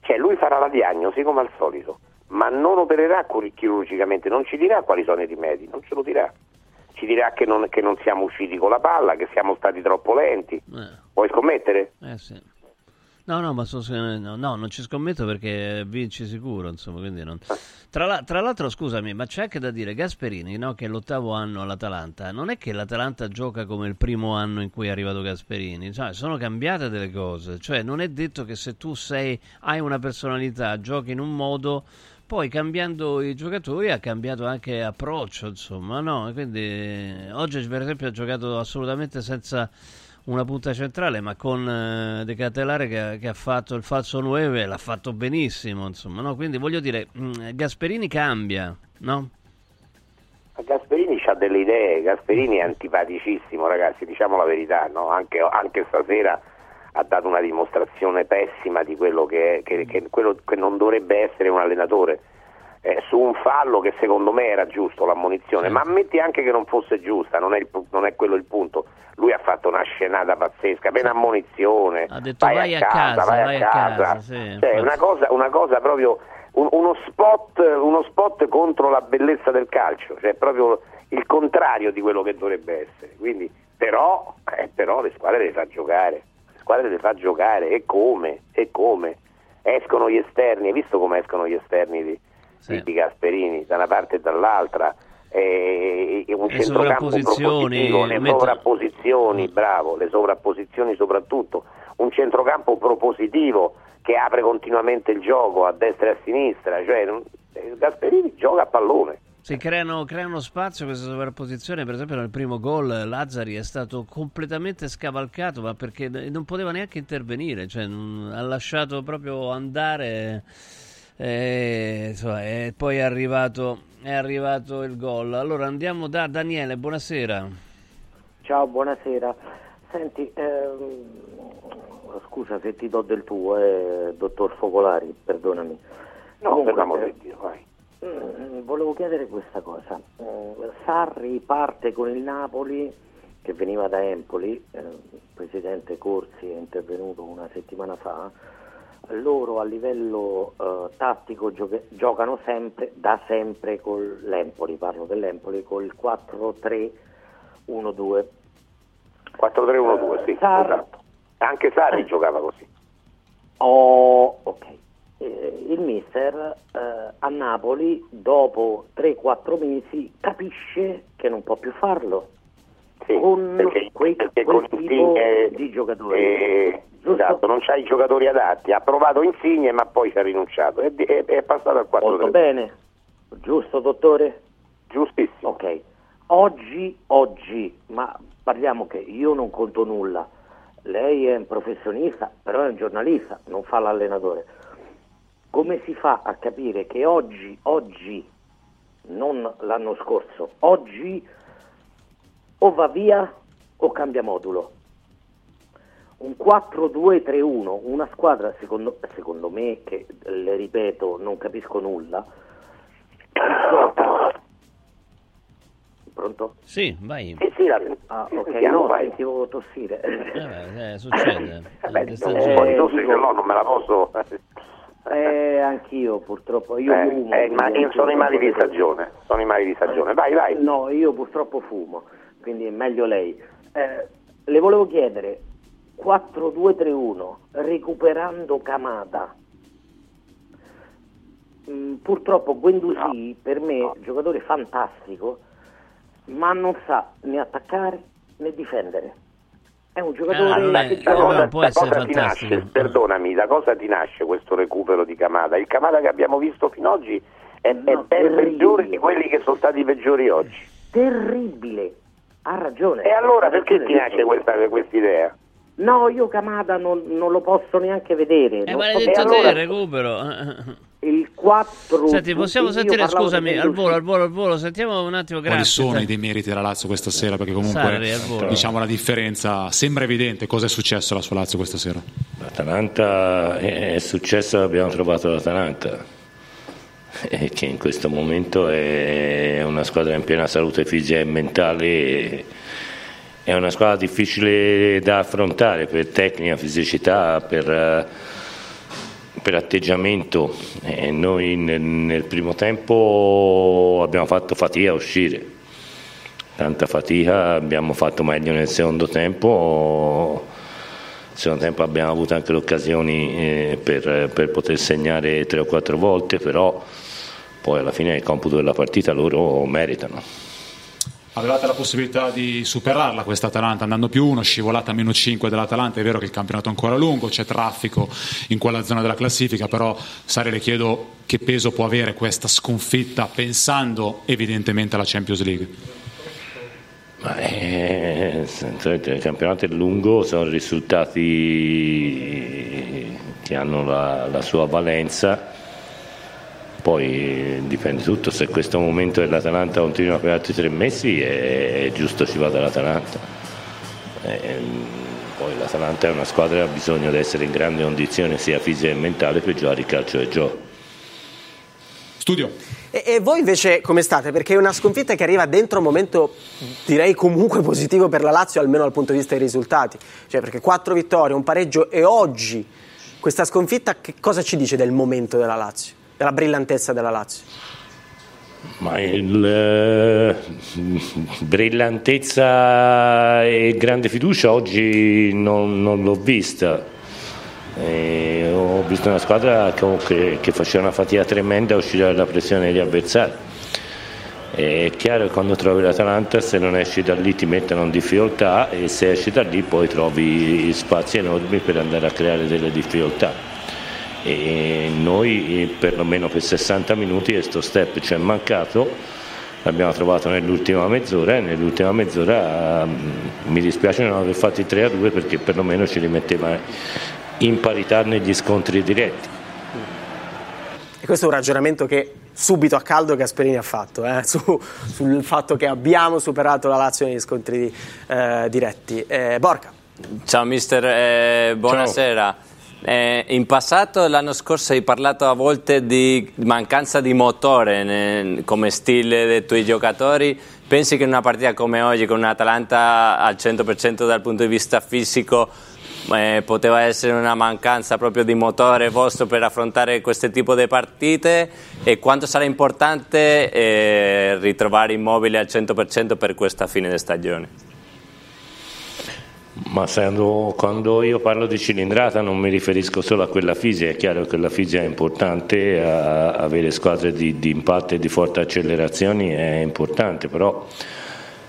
S2: cioè lui farà la diagnosi come al solito, ma non opererà chirurgicamente, non ci dirà quali sono i rimedi, non ce lo dirà. Ci dirà che non, che non siamo usciti con la palla, che siamo stati troppo lenti.
S1: Eh,
S2: Vuoi scommettere?
S1: eh, sì. No, no, ma sto- no, no, non ci scommetto perché vinci sicuro, insomma, quindi non... Tra, la- tra l'altro, scusami, ma c'è anche da dire, Gasperini, no, che è l'ottavo anno all'Atalanta, non è che l'Atalanta gioca come il primo anno in cui è arrivato Gasperini, cioè, sono cambiate delle cose, cioè non è detto che se tu sei, hai una personalità, giochi in un modo, poi cambiando i giocatori ha cambiato anche approccio, insomma, no? Quindi oggi per esempio ha giocato assolutamente senza una punta centrale, ma con eh, De Catelare che, che ha fatto il falso 9 l'ha fatto benissimo, insomma, no? Quindi voglio dire, mh, Gasperini cambia, no?
S2: Gasperini ha delle idee, Gasperini è antipaticissimo ragazzi, diciamo la verità, no? anche, anche stasera ha dato una dimostrazione pessima di quello che, è- che- che- quello che non dovrebbe essere un allenatore. Eh, su un fallo che secondo me era giusto l'ammonizione,
S1: Sì.
S2: ma ammetti anche che non fosse giusta, non è, il non è quello il punto. Lui ha fatto una scenata pazzesca, per ammonizione,
S1: Ha detto, "Vai a casa, vai a casa", sì,
S2: Cioè, una cosa, una cosa proprio un- uno, spot, uno spot contro la bellezza del calcio, cioè proprio il contrario di quello che dovrebbe essere. Quindi, però, eh, però le squadre le fa giocare, le squadre le fa giocare e come? E come? Escono gli esterni, hai visto come escono gli esterni di,
S1: Sì.
S2: di Gasperini da una parte e dall'altra? E, e un
S1: Le sovrapposizioni,
S2: le
S1: metto-
S2: sovrapposizioni, bravo, le sovrapposizioni soprattutto, un centrocampo propositivo che apre continuamente il gioco a destra e a sinistra, cioè eh, Gasperini gioca a pallone.
S1: Si creano, creano spazio queste sovrapposizioni, per esempio nel primo gol Lazzari è stato completamente scavalcato, ma perché non poteva neanche intervenire, cioè ha lasciato proprio andare e, insomma, e poi è arrivato, è arrivato il gol. Allora andiamo da Daniele, buonasera.
S11: Ciao, buonasera. Senti, ehm, scusa se ti do del tuo, eh, dottor Focolari, perdonami.
S2: No,
S11: Comunque,
S2: per l'amor
S11: eh,
S2: di Dio, vai.
S11: Mm, Volevo chiedere questa cosa. Mm, Sarri parte con il Napoli, che veniva da Empoli, eh, il presidente Corsi è intervenuto una settimana fa. Loro a livello eh, tattico gioche- giocano sempre, da sempre con l'Empoli, parlo dell'Empoli, col 4-3-1-2.
S2: 4-3-1-2, sì,
S11: Sar-
S2: esatto. Anche Sarri giocava così.
S11: Oh, ok. Eh, il mister eh, a Napoli dopo 3-4 mesi capisce che non può più farlo
S2: Sì,
S11: con
S2: perché,
S11: quei,
S2: perché
S11: quel
S2: con Insigne,
S11: di giocatori.
S2: eh, esatto, non c'ha i giocatori adatti. Ha provato Insigne, ma poi ci ha rinunciato. E è, è passato al 4
S11: Molto bene, giusto dottore?
S2: Giustissimo.
S11: Ok, oggi, oggi, ma parliamo che io non conto nulla, lei è un professionista, però è un giornalista, non fa l'allenatore. Come si fa a capire che oggi, oggi, non l'anno scorso, oggi o va via o cambia modulo? Un 4-2-3-1, una squadra secondo, secondo me, che le ripeto, non capisco nulla, Pronto?
S1: Sì, vai.
S2: Sì, sì, la,
S11: Ah, ok, no,
S2: vai.
S11: sentivo tossire.
S1: Eh, eh, succede.
S2: Beh,
S1: Eh,
S2: un po' di tosse l'ho, non me la posso...
S11: Eh, anch'io purtroppo, io
S2: Eh,
S11: fumo.
S2: eh, ma
S11: quindi
S2: sono i mali di stagione, sono i mali di stagione. Vai, vai.
S11: No, io purtroppo fumo, quindi è meglio lei. Eh, le volevo chiedere, 4-2-3-1, recuperando Camada. Mm, purtroppo Guendouzi per me è un giocatore fantastico, ma non sa né attaccare né difendere. È un giocatore
S1: Allora,
S11: che
S1: eh,
S2: Da
S11: gioca-
S1: no,
S2: cosa,
S1: può essere fantastico.
S2: nasce, perdonami, da cosa ti nasce questo recupero di Camada? Il Camada che abbiamo visto fino ad oggi è, è
S11: No,
S2: ben
S11: terribile.
S2: peggiore di quelli che sono stati peggiori oggi.
S11: terribile. Ha ragione.
S2: E allora perché ti nasce questa questa idea?
S11: No, io Camada non, non lo posso neanche vedere.
S1: Eh,
S11: non
S1: ma l'hai
S11: so-
S1: detto
S2: E allora-
S1: te, recupero.
S11: Il 4
S1: Senti, possiamo sentire, scusami, al volo, al volo, al volo, sentiamo un attimo,
S12: Quali
S1: grazie.
S12: sono i demeriti della Lazio questa sera? Perché comunque
S1: Sarri,
S12: diciamo la differenza sembra evidente. Cosa è successo alla sua Lazio questa sera?
S13: L'Atalanta è è successo, abbiamo trovato l'Atalanta, eh, che in questo momento è una squadra in piena salute fisica e mentale, è una squadra difficile da affrontare per tecnica, fisicità, per, eh, per atteggiamento. E noi nel, nel primo tempo abbiamo fatto fatica a uscire, tanta fatica, abbiamo fatto meglio nel secondo tempo. Nel secondo tempo abbiamo avuto anche le occasioni eh, per, per poter segnare tre o quattro volte, però poi alla fine del computo della partita loro meritano.
S12: Avevate la possibilità di superarla questa Atalanta andando più uno, scivolata a meno 5 dell'Atalanta, è vero che il campionato è ancora lungo, c'è traffico in quella zona della classifica, però Sari le chiedo che peso può avere questa sconfitta pensando evidentemente alla Champions League.
S13: Eh, solitamente il campionato è lungo, sono risultati che hanno la, la sua valenza, poi dipende tutto, se questo momento dell'Atalanta continua per altri tre mesi è, è giusto ci vada l'Atalanta. Ehm, poi l'Atalanta è una squadra che ha bisogno di essere in grande condizione sia fisica che mentale per giocare il calcio del gioco.
S12: Studio.
S14: E, e voi invece come state? Perché è una sconfitta che arriva dentro un momento direi comunque positivo per la Lazio, almeno dal punto di vista dei risultati. Cioè perché quattro vittorie, un pareggio e oggi questa sconfitta che cosa ci dice del momento della Lazio? Della brillantezza della Lazio?
S13: Ma il, eh, brillantezza e grande fiducia oggi non, non l'ho vista. Eh, ho visto una squadra che, che- faceva una fatica tremenda a uscire dalla pressione degli avversari. È chiaro che quando trovi l'Atalanta se non esci da lì ti mettono in difficoltà e se esci da lì poi trovi spazi enormi per andare a creare delle difficoltà e noi eh, perlomeno per 60 minuti questo step ci è mancato l'abbiamo trovato nell'ultima mezz'ora e nell'ultima mezz'ora mm, mi dispiace non aver fatto i 3 a 2 perché perlomeno ci rimetteva in parità negli scontri diretti
S14: E questo è un ragionamento che subito a caldo Gasperini ha fatto, eh, su- sul fatto che abbiamo superato la Lazio negli scontri eh, diretti. Eh, Borca.
S15: Ciao mister, eh, buonasera. Eh, in passato, l'anno scorso, hai parlato a volte di mancanza di motore ne- come stile dei tuoi giocatori. Pensi che in una partita come oggi, con un'Atalanta al 100% dal punto di vista fisico, eh, poteva essere una mancanza proprio di motore vostro per affrontare questo tipo di partite? E quanto sarà importante eh, ritrovare Immobile al 100% per questa fine di stagione?
S13: Ma quando, quando io parlo di cilindrata non mi riferisco solo a quella fisica, è chiaro che la fisica è importante, avere squadre di, di impatto e di forti accelerazioni è importante, però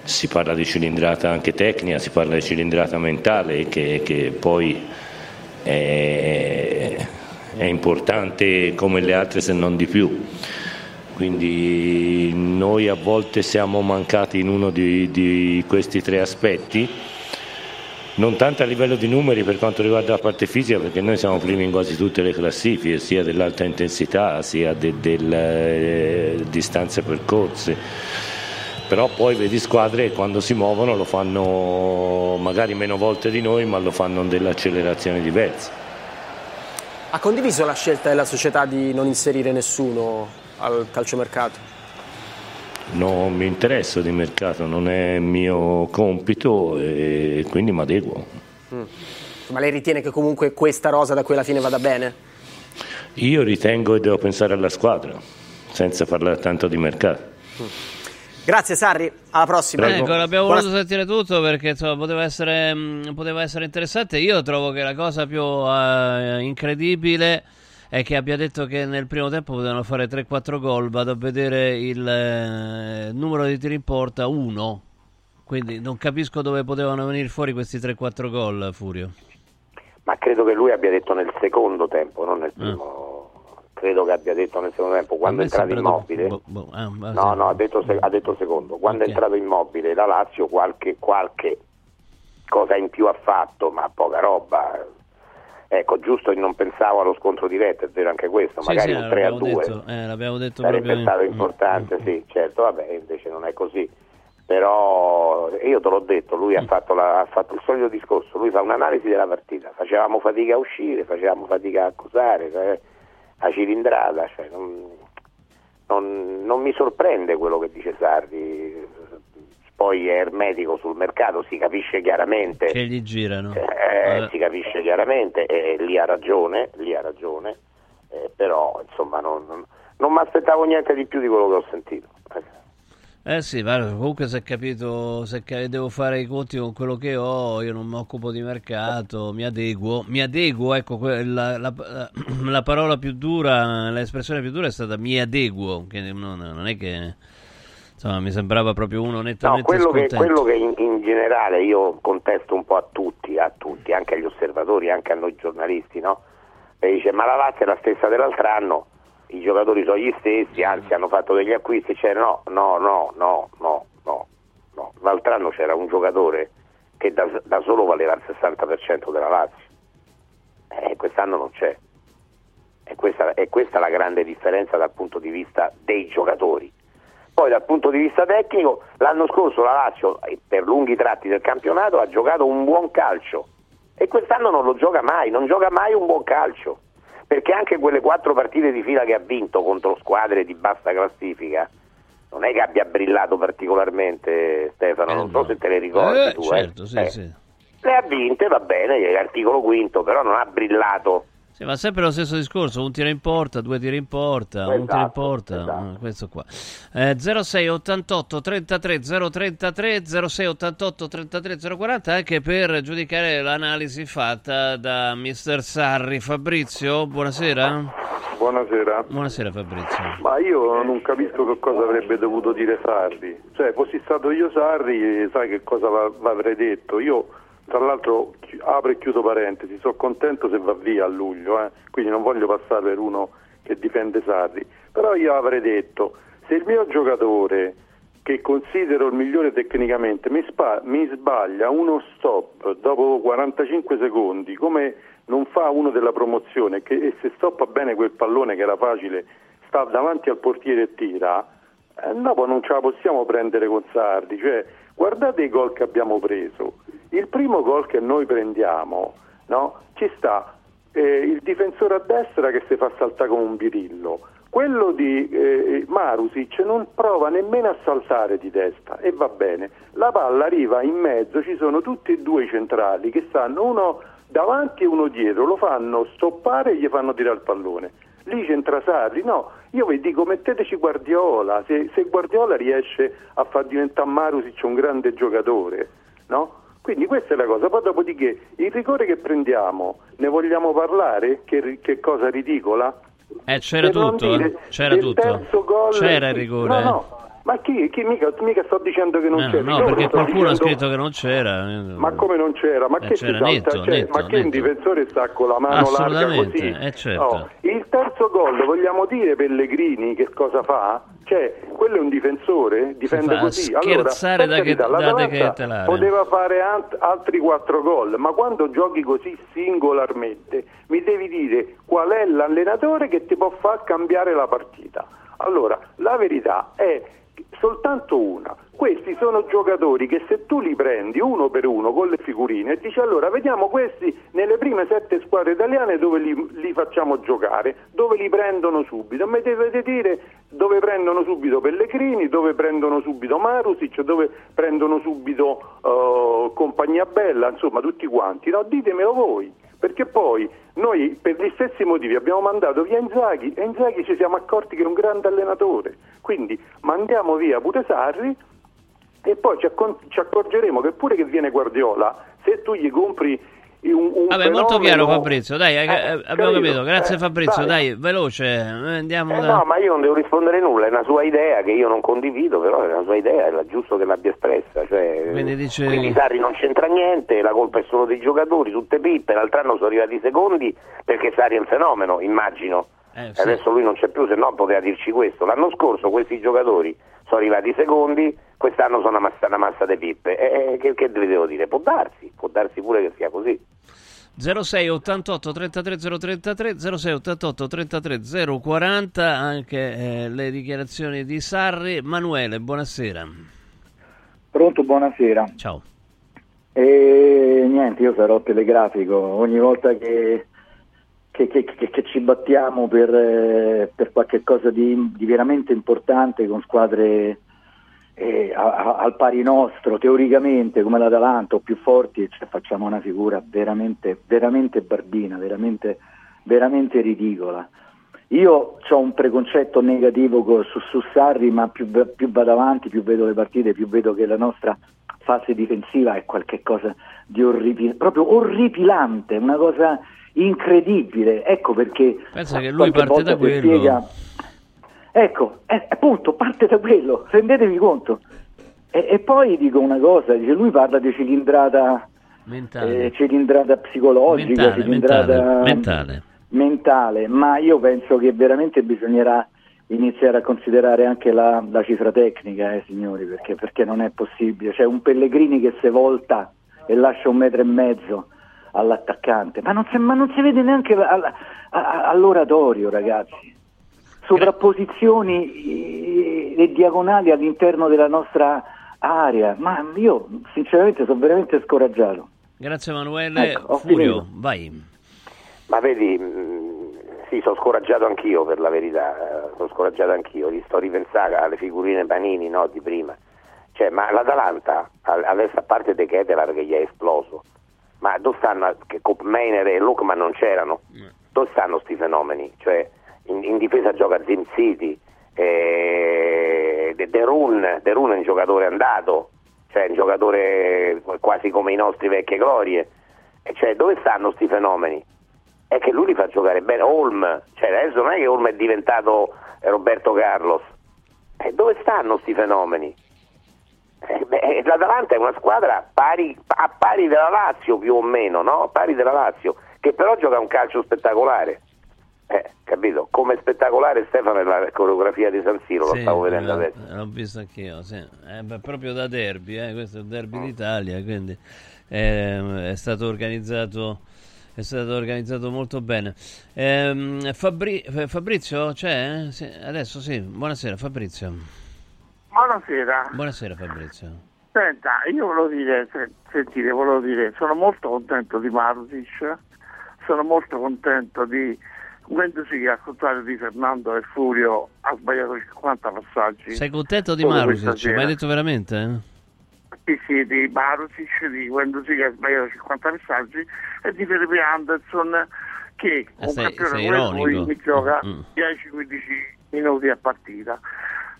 S13: si parla di cilindrata anche tecnica, si parla di cilindrata mentale che, che poi è, è importante come le altre se non di più. Quindi noi a volte siamo mancati in uno di, di questi tre aspetti, non tanto a livello di numeri per quanto riguarda la parte fisica, perché noi siamo primi in quasi tutte le classifiche, sia dell'alta intensità, sia de- delle eh, distanze percorse. Però poi vedi squadre che quando si muovono lo fanno magari meno volte di noi, ma lo fanno delle accelerazioni diverse.
S14: Ha condiviso la scelta della società di non inserire nessuno al calciomercato?
S13: Non mi interesso di mercato, non è mio compito e quindi mi adeguo.
S14: Mm. Ma lei ritiene che comunque questa rosa da qui alla fine vada bene?
S13: Io ritengo che devo pensare alla squadra, senza parlare tanto di mercato.
S14: Grazie Sarri, alla prossima.
S1: Ecco, l'abbiamo
S14: Buona-
S1: voluto sentire tutto perché insomma, poteva, essere, mh, poteva essere interessante. Io trovo che la cosa più eh, incredibile è che abbia detto che nel primo tempo potevano fare 3-4 gol. Vado a vedere il eh, numero di tiri in porta 1. Quindi non capisco dove potevano venire fuori questi 3-4 gol, Furio.
S2: Ma credo che lui abbia detto nel secondo tempo, non
S1: Ah.
S2: nel primo. Credo che abbia detto nel secondo tempo, quando è entrato immobile.
S1: dopo- boh, ah,
S2: No, no, ha detto, se- ha detto secondo. Quando
S1: Ok.
S2: è entrato immobile la Lazio qualche, qualche cosa in più ha fatto, ma poca roba. Ecco, giusto, non pensavo allo scontro diretto, è vero anche questo,
S1: Sì,
S2: magari
S1: sì,
S2: un 3 a
S1: l'abbiamo
S2: 2
S1: detto, eh, l'abbiamo detto
S2: sarebbe
S1: proprio
S2: stato importante, sì, certo, vabbè, invece non è così. Però io te l'ho detto, lui ha, fatto la- ha fatto il solito discorso, lui fa un'analisi della partita, facevamo fatica a uscire, facevamo fatica a accusare, eh, a cilindrata, cioè, non, non- non mi sorprende quello che dice Sardi, poi è ermetico sul mercato, si capisce chiaramente
S1: Che gli girano.
S2: eh,
S1: Eh.
S2: si capisce chiaramente e lì ha ragione, lì ha ragione eh, però insomma non, non, non mi aspettavo niente di più di quello che ho sentito.
S1: Eh sì, guarda, comunque se capito, se devo fare i conti con quello che ho, io non mi occupo di mercato, mi adeguo, mi adeguo, ecco, la, la- la parola più dura, l'espressione più dura è stata mi adeguo, che non, non è che, insomma, mi sembrava proprio uno
S2: No,
S1: nettamente
S2: quello che,
S1: scontento.
S2: quello che in, in generale io contesto un po' a tutti, a tutti, anche agli osservatori, anche a noi giornalisti, no? E dice ma la Lazio è la stessa dell'altro anno, i giocatori sono gli stessi, anzi hanno fatto degli acquisti, cioè no, no, no, no, no, no, no. L'altro anno c'era un giocatore che da, da solo valeva il 60% della Lazio, e quest'anno non c'è. E questa, è questa la grande differenza dal punto di vista dei giocatori. Poi dal punto di vista tecnico, l'anno scorso la Lazio eh, per lunghi tratti del campionato ha giocato un buon calcio e quest'anno non lo gioca mai, non gioca mai un buon calcio, perché anche quelle quattro partite di fila che ha vinto contro squadre di bassa classifica non è che abbia brillato particolarmente Stefano, non so se te le ricordi
S1: Eh,
S2: tu.
S1: certo,
S2: eh.
S1: sì,
S2: Eh,
S1: sì.
S2: Le ha vinte, va bene, l'articolo quinto, però non ha brillato.
S1: Sì, ma sempre lo stesso discorso, un tiro in porta, due tiri in porta, un tiro in
S2: Esatto,
S1: porta,
S2: esatto.
S1: eh, questo qua. Eh, 06 88 33 033 06 88 33 040 anche per giudicare l'analisi fatta da mister Sarri. Fabrizio, buonasera.
S16: Buonasera.
S1: Buonasera Fabrizio.
S16: Ma io non capisco che cosa avrebbe dovuto dire Sarri. Cioè, fossi stato io Sarri, sai che cosa va- avrei detto? Io, tra l'altro, apro e chiuso parentesi, sono contento se va via a luglio, eh, quindi non voglio passare per uno che difende Sarri. Però io avrei detto, se il mio giocatore, che considero il migliore tecnicamente, mi, spa- mi sbaglia uno stop dopo 45 secondi, come non fa uno della promozione, che, e se stoppa bene quel pallone che era facile, sta davanti al portiere e tira, eh, dopo non ce la possiamo prendere con Sardi. Cioè, guardate i gol che abbiamo preso. Il primo gol che noi prendiamo, no? ci sta eh, il difensore a destra che si fa saltare come un birillo. Quello di eh, Marusic non prova nemmeno a saltare di testa e va bene. La palla arriva in mezzo, ci sono tutti e due i centrali che stanno uno davanti e uno dietro, lo fanno stoppare e gli fanno tirare il pallone. Lì c'entra Sarri, no, io vi dico metteteci Guardiola, se, se Guardiola riesce a far diventare Marusic un grande giocatore, no? Quindi questa è la cosa, poi dopodiché il rigore che prendiamo, ne vogliamo parlare? Che, che cosa ridicola?
S1: Eh, c'era tutto, eh.
S16: dire
S1: c'era
S16: del
S1: tutto.
S16: gol-
S1: C'era il rigore.
S16: No,
S1: eh.
S16: no, ma chi, chi mica, mica sto dicendo che non
S1: No,
S16: c'è il
S1: no, perché qualcuno ha
S16: dicendo-
S1: scritto che non c'era.
S16: Ma come non c'era? Ma
S1: Eh,
S16: che
S1: c'era netto,
S16: Cioè,
S1: netto,
S16: ma che un
S1: netto.
S16: difensore sta con la mano larga
S1: Assolutamente,
S16: così?
S1: eh, certo.
S16: No. Il terzo gol, vogliamo dire Pellegrini che cosa fa? Cioè, quello è un difensore, difende così. Allora,
S1: scherzare
S16: per
S1: da che- da
S16: l'Atalanta
S1: decretelare.
S16: poteva fare ant- altri quattro gol, ma quando giochi così singolarmente mi devi dire qual è l'allenatore che ti può far cambiare la partita. Allora, la verità è soltanto una. Questi sono giocatori che se tu li prendi uno per uno con le figurine e dici allora vediamo questi nelle prime sette squadre italiane dove li, li facciamo giocare, dove li prendono subito. Mi dovete dire dove prendono subito Pellegrini, dove prendono subito Marusic, dove prendono subito eh, Compagnia Bella, insomma tutti quanti. No, ditemelo voi. Perché poi noi per gli stessi motivi abbiamo mandato via Inzaghi e Inzaghi ci siamo accorti che è un grande allenatore. Quindi mandiamo via pure Sarri e poi ci, accorgeremo che pure che viene Guardiola, se tu gli compri un, un
S1: Vabbè, molto chiaro Fabrizio, dai, eh,
S16: Eh,
S1: abbiamo
S16: capito?
S1: Grazie
S16: Eh,
S1: Fabrizio,
S16: dai.
S1: dai, veloce, eh, andiamo
S2: Eh
S1: da...
S2: no, ma io non devo rispondere nulla, è una sua idea che io non condivido, però è una sua idea, è giusto che l'abbia espressa. Cioè,
S1: Quindi dice-
S2: quindi Sarri non c'entra niente, la colpa è solo dei giocatori, tutte pippe, l'altro anno sono arrivati secondi perché Sarri è un fenomeno, immagino.
S1: Eh,
S2: E
S1: sì.
S2: Adesso lui non c'è più, se no poteva dirci questo. L'anno scorso questi giocatori sono arrivati secondi, quest'anno sono una massa, una massa di pippe. E, e che, che devo dire? Può darsi, può darsi pure che sia così.
S1: 06 88 33 033 06 88 33 040 anche eh, le dichiarazioni di Sarri Manuele buonasera
S17: Pronto, buonasera.
S1: ciao
S17: E niente, io sarò telegrafico. Ogni volta che, che- che- che- ci battiamo per, eh, per qualche cosa di, di veramente importante con squadre eh, a- a- al pari nostro, teoricamente come l'Atalanta o più forti, cioè, facciamo una figura veramente, veramente barbina, veramente, veramente ridicola. Io ho un preconcetto negativo su, su Sarri, ma più, più vado avanti, più vedo le partite, più vedo che la nostra fase difensiva è qualcosa di orripilante, proprio orripilante, una cosa incredibile. Ecco perché
S1: pensa che lui parte da quello
S17: spiega- Ecco, eh, appunto, parte da quello, rendetevi conto. E, e poi dico una cosa, dice, lui parla di cilindrata,
S1: mentale
S17: eh, cilindrata psicologica,
S1: mentale,
S17: cilindrata
S1: mentale, mentale.
S17: ma io penso che veramente bisognerà iniziare a considerare anche la, la cifra tecnica, eh, signori, perché, perché non è possibile. C'è un Pellegrini che si volta e lascia un metro e mezzo all'attaccante, ma non si, ma non si vede neanche al- a- a- all'oratorio, ragazzi. Sovrapposizioni eh, e diagonali all'interno della nostra area, ma io sinceramente sono veramente scoraggiato.
S1: grazie Emanuele
S17: Ecco,
S1: Furio vai
S2: Ma vedi, mh, sì, sono scoraggiato anch'io per la verità, sono scoraggiato anch'io, gli sto ripensando alle figurine Panini no, di prima. Cioè, ma l'Atalanta, adesso a parte De Ketelar che gli è esploso, ma dove stanno, che Kopmeiner e Lukman non c'erano? Dove stanno sti fenomeni? Cioè, in, in difesa gioca Zim City, eh, De, De Run, De Run è un giocatore andato, cioè un giocatore quasi come i nostri vecchie glorie. E cioè, dove stanno sti fenomeni? È che lui li fa giocare bene. Holm, cioè adesso non è che Holm è diventato eh, Roberto Carlos. E dove stanno sti fenomeni? Eh, beh, L'Atalanta è una squadra pari, a pari della Lazio più o meno, no? Pari della Lazio, che però gioca un calcio spettacolare. Eh, capito? Come spettacolare Stefano è la coreografia di San Siro,
S1: Sì,
S2: lo stavo vedendo
S1: l'ho-
S2: adesso.
S1: l'ho visto anch'io sì. Eh, beh, proprio da derby eh, questo è il derby d'Italia quindi eh, è stato organizzato è stato organizzato molto bene Ehm, Fabri- Fabrizio c'è? Sì, adesso sì buonasera Fabrizio
S18: Buonasera.
S1: buonasera Fabrizio
S18: Senta, io volevo dire, se- sentite, volevo dire, sono molto contento di Marusic, sono molto contento di Guendouzi che al contrario di Fernando e Furio ha sbagliato 50 passaggi.
S1: sei contento di Marusic? ma hai detto veramente? eh?
S18: Sì, sì, di Marusic, di Guendouzi che ha sbagliato 50 passaggi e di Felipe Anderson che
S1: Ah,
S18: un
S1: sei-
S18: campione
S1: sei
S18: come lui mi gioca
S1: Mm.
S18: 10-15 minuti a partita.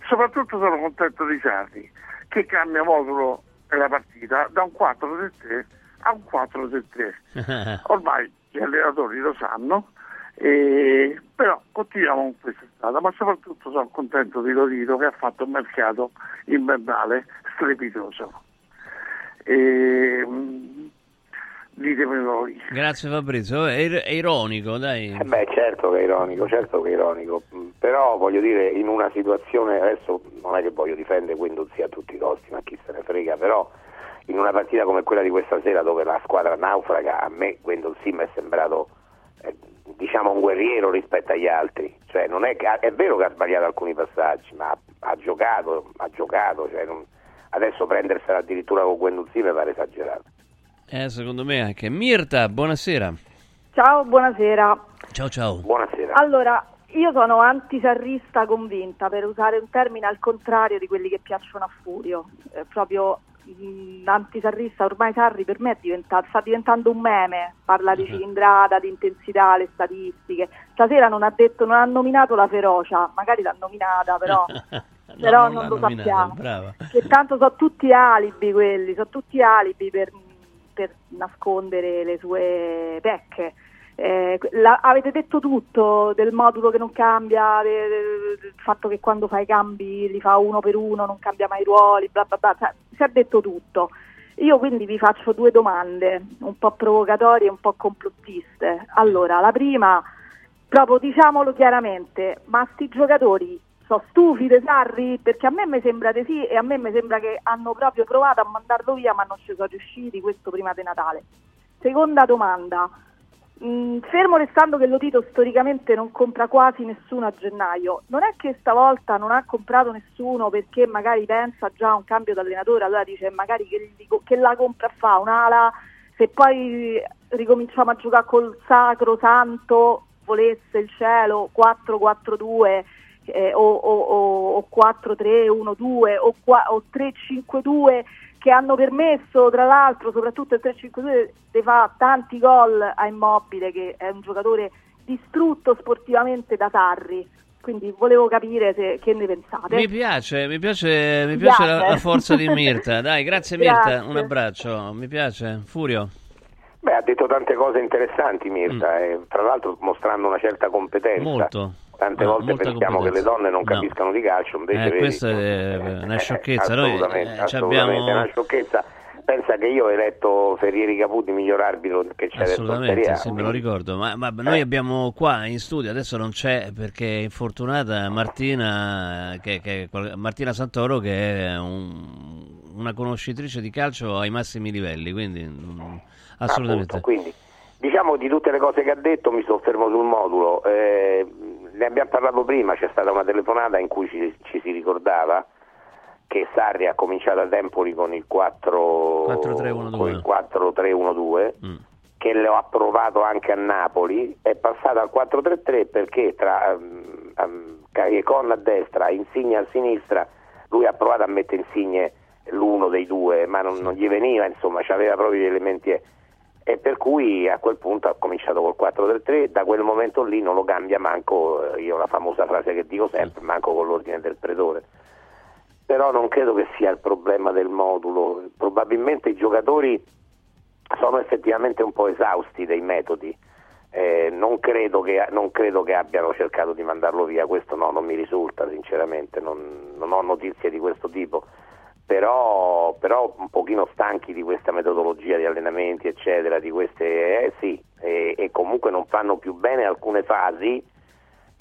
S18: Soprattutto sono contento di Sarri che cambia modulo la partita da un 4-3-3 a un 4-3-3. Ormai gli allenatori lo sanno, e, però continuiamo con questa strada, ma soprattutto sono contento di Lorito che ha fatto un mercato invernale strepitoso. E, ditemi voi.
S1: Grazie Fabrizio, è, ir- è ironico, dai.
S2: Eh beh, certo che è ironico, certo che è ironico, Mm, però voglio dire, in una situazione, adesso non è che voglio difendere Guendouzi a tutti i costi, ma chi se ne frega, però in una partita come quella di questa sera dove la squadra naufraga, a me Guendouzi mi è sembrato eh, diciamo un guerriero rispetto agli altri, cioè non è, che, è vero che ha sbagliato alcuni passaggi, ma ha, ha giocato, ha giocato, cioè non- adesso prendersela addirittura con Guendouzi mi pare esagerato.
S1: Eh, secondo me anche. Mirta, buonasera.
S19: Ciao, buonasera.
S1: Ciao ciao.
S2: Buonasera.
S19: Allora, io sono antisarrista convinta, per usare un termine al contrario di quelli che piacciono a Furio. Eh, proprio mh, antisarrista, ormai Sarri per me è diventato, sta diventando un meme, parla di cilindrata, di intensità, le statistiche. Stasera non ha detto, non ha nominato la ferocia, magari l'ha nominata, però, però non,
S1: l'ha
S19: lo
S1: nominata,
S19: sappiamo.
S1: Brava.
S19: Che tanto sono tutti alibi quelli, sono tutti alibi per, per nascondere le sue pecche. Eh, la- avete detto tutto del modulo che non cambia, de- de- del fatto che quando fa i cambi li fa uno per uno, non cambia mai i ruoli, bla bla bla, cioè, si è detto tutto. Io quindi vi faccio due domande, un po' provocatorie un po' complottiste. Allora, la prima, proprio diciamolo chiaramente, ma sti giocatori sono stufi di Sarri? Perché a me mi sembra di sì e a me mi sembra che hanno proprio provato a mandarlo via ma non ci sono riusciti, questo prima di Natale. Seconda domanda, Mm, fermo restando che lo Tito storicamente non compra quasi nessuno a gennaio, non è che stavolta non ha comprato nessuno perché magari pensa già a un cambio d'allenatore, allora dice magari che, che la compra fa un'ala, se poi ricominciamo a giocare col sacro santo, volesse il cielo, 4-4-2 eh, o, o, o, o 4-3-1-2 o, qua- o 3-5-2 che hanno permesso tra l'altro soprattutto il 3-5-2 di fare tanti gol a Immobile che è un giocatore distrutto sportivamente da Sarri quindi volevo capire se, che ne pensate
S1: Mi piace, mi piace, mi piace la, la forza di Mirta. Dai, grazie Mirta,
S19: Grazie.
S1: un abbraccio. Mi piace. Furio.
S2: Beh, ha detto tante cose interessanti Mirta, e tra l'altro mostrando una certa competenza.
S1: Mm. Molto.
S2: Tante
S1: Ah,
S2: volte pensiamo che le donne non
S1: No.
S2: capiscano di calcio, invece
S1: Eh,
S2: vedi,
S1: questa è una sciocchezza. Noi
S2: assolutamente,
S1: eh,
S2: assolutamente,
S1: abbiamo...
S2: è una sciocchezza. Pensa che io ho eletto Ferrieri Caputi miglior arbitro che c'è
S1: Assolutamente, sì, me lo ricordo. Ma, ma noi abbiamo qua in studio, adesso non c'è perché è infortunata Martina, che, che- Martina Santoro, che è un- una conoscitrice di calcio ai massimi livelli. Quindi, mm, assolutamente.
S2: Appunto, quindi, diciamo di tutte le cose che ha detto mi soffermo sul modulo. Eh, ne abbiamo parlato prima, c'è stata una telefonata in cui ci, ci si ricordava che Sarri ha cominciato a Tempoli con il 4
S1: 4-3-1-2.
S2: con il 4-3-1-2 che lo ha provato anche a Napoli, è passato al 4-3-3 perché tra um, um, Cariecon a destra, Insigne a sinistra, lui ha provato a mettere Insigne l'uno dei due, ma non, non gli veniva, insomma, aveva proprio gli elementi e- per cui a quel punto ha cominciato col 4-3-3, da quel momento lì non lo cambia manco, eh, io la famosa frase che dico sempre, manco con l'ordine del pretore. Però non credo che sia il problema del modulo, probabilmente i giocatori sono effettivamente un po' esausti dei metodi. Eh, non, credo che, non credo che abbiano cercato di mandarlo via, questo no, non mi risulta sinceramente, non, non ho notizie di questo tipo, però, però un pochino stanchi di questa metodologia di allenamenti eccetera, di queste, eh sì, e, e comunque non fanno più bene alcune fasi,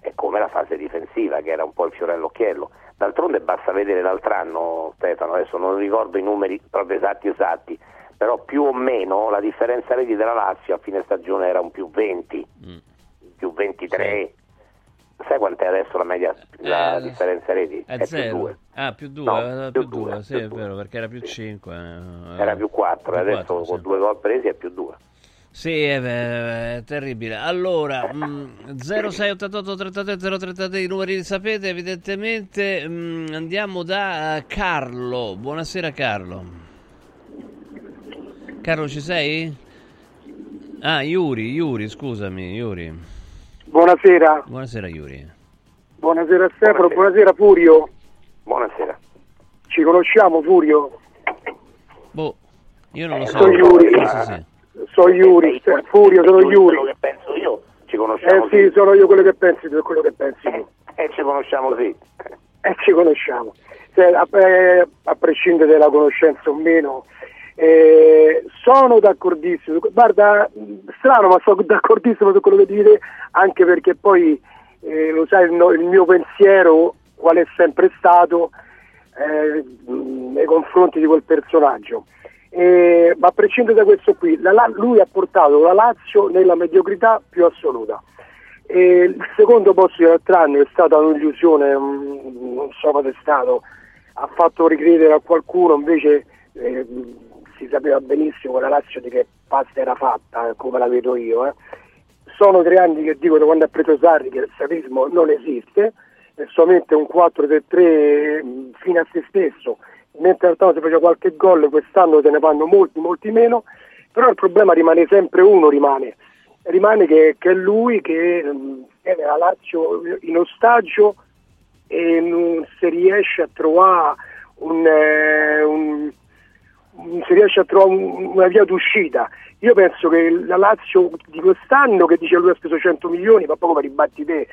S2: è come la fase difensiva che era un po' il fiore all'occhiello. D'altronde basta vedere l'altro anno, Stefano, adesso non ricordo i numeri proprio esatti esatti, però più o meno la differenza reti della Lazio a fine stagione era un più 20, più 23. Sai quant'è adesso la media la
S1: Eh,
S2: differenza reti?
S1: È,
S2: più
S1: zero.
S2: 2.
S1: Ah, più 2,
S2: No,
S1: più
S2: più
S1: 2,
S2: due,
S1: sì,
S2: più
S1: è vero, perché era più 5.
S2: Era più 4, adesso con due gol presi è più 2.
S1: Sì, è, è terribile. Allora, mh, 0688 33 033 i numeri li sapete evidentemente. mh, andiamo da Carlo. Buonasera Carlo. Carlo ci sei? Ah, Yuri, Yuri, scusami, Yuri.
S7: Buonasera,
S1: Buonasera Yuri.
S7: buonasera Stefano, buonasera Furio.
S2: Buonasera.
S7: Ci conosciamo Furio?
S1: Io non lo so.
S7: Sono Iuri, sono Iuri, Furio, sono Iuri.
S2: Quello che penso io, ci conosciamo
S7: Eh sì, sono io quello che pensi tu, quello che pensi tu.
S2: e ci conosciamo sì.
S7: E ci conosciamo. Se- a, eh, a prescindere dalla conoscenza o meno, eh, sono d'accordissimo. Guarda, strano, ma sono d'accordissimo su quello che dite, anche perché poi eh, lo sai, il, no- il mio pensiero, qual è sempre stato eh, nei confronti di quel personaggio. Eh, ma a prescindere da questo qui, la- lui ha portato la Lazio nella mediocrità più assoluta. E il secondo posto di anno è stata un'illusione, un- non so cosa è stato, ha fatto ricredere a qualcuno, invece eh, si sapeva benissimo che la Lazio di che pasta era fatta, eh, come la vedo io. eh. Sono tre anni che dicono quando ha preso Sarri che il sarismo non esiste, è solamente un 4-3-3 mh, fine a se stesso, mentre l'altro anno si faceva qualche gol, quest'anno se ne fanno molti, molti meno, però il problema rimane sempre uno, rimane, rimane che, è lui che mh, tiene la Lazio in ostaggio e non si riesce a trovare un, eh, un- si riesce a trovare un- una via d'uscita. Io penso che la Lazio di quest'anno, che dice lui ha speso 100 milioni, ma poco per ribatti te,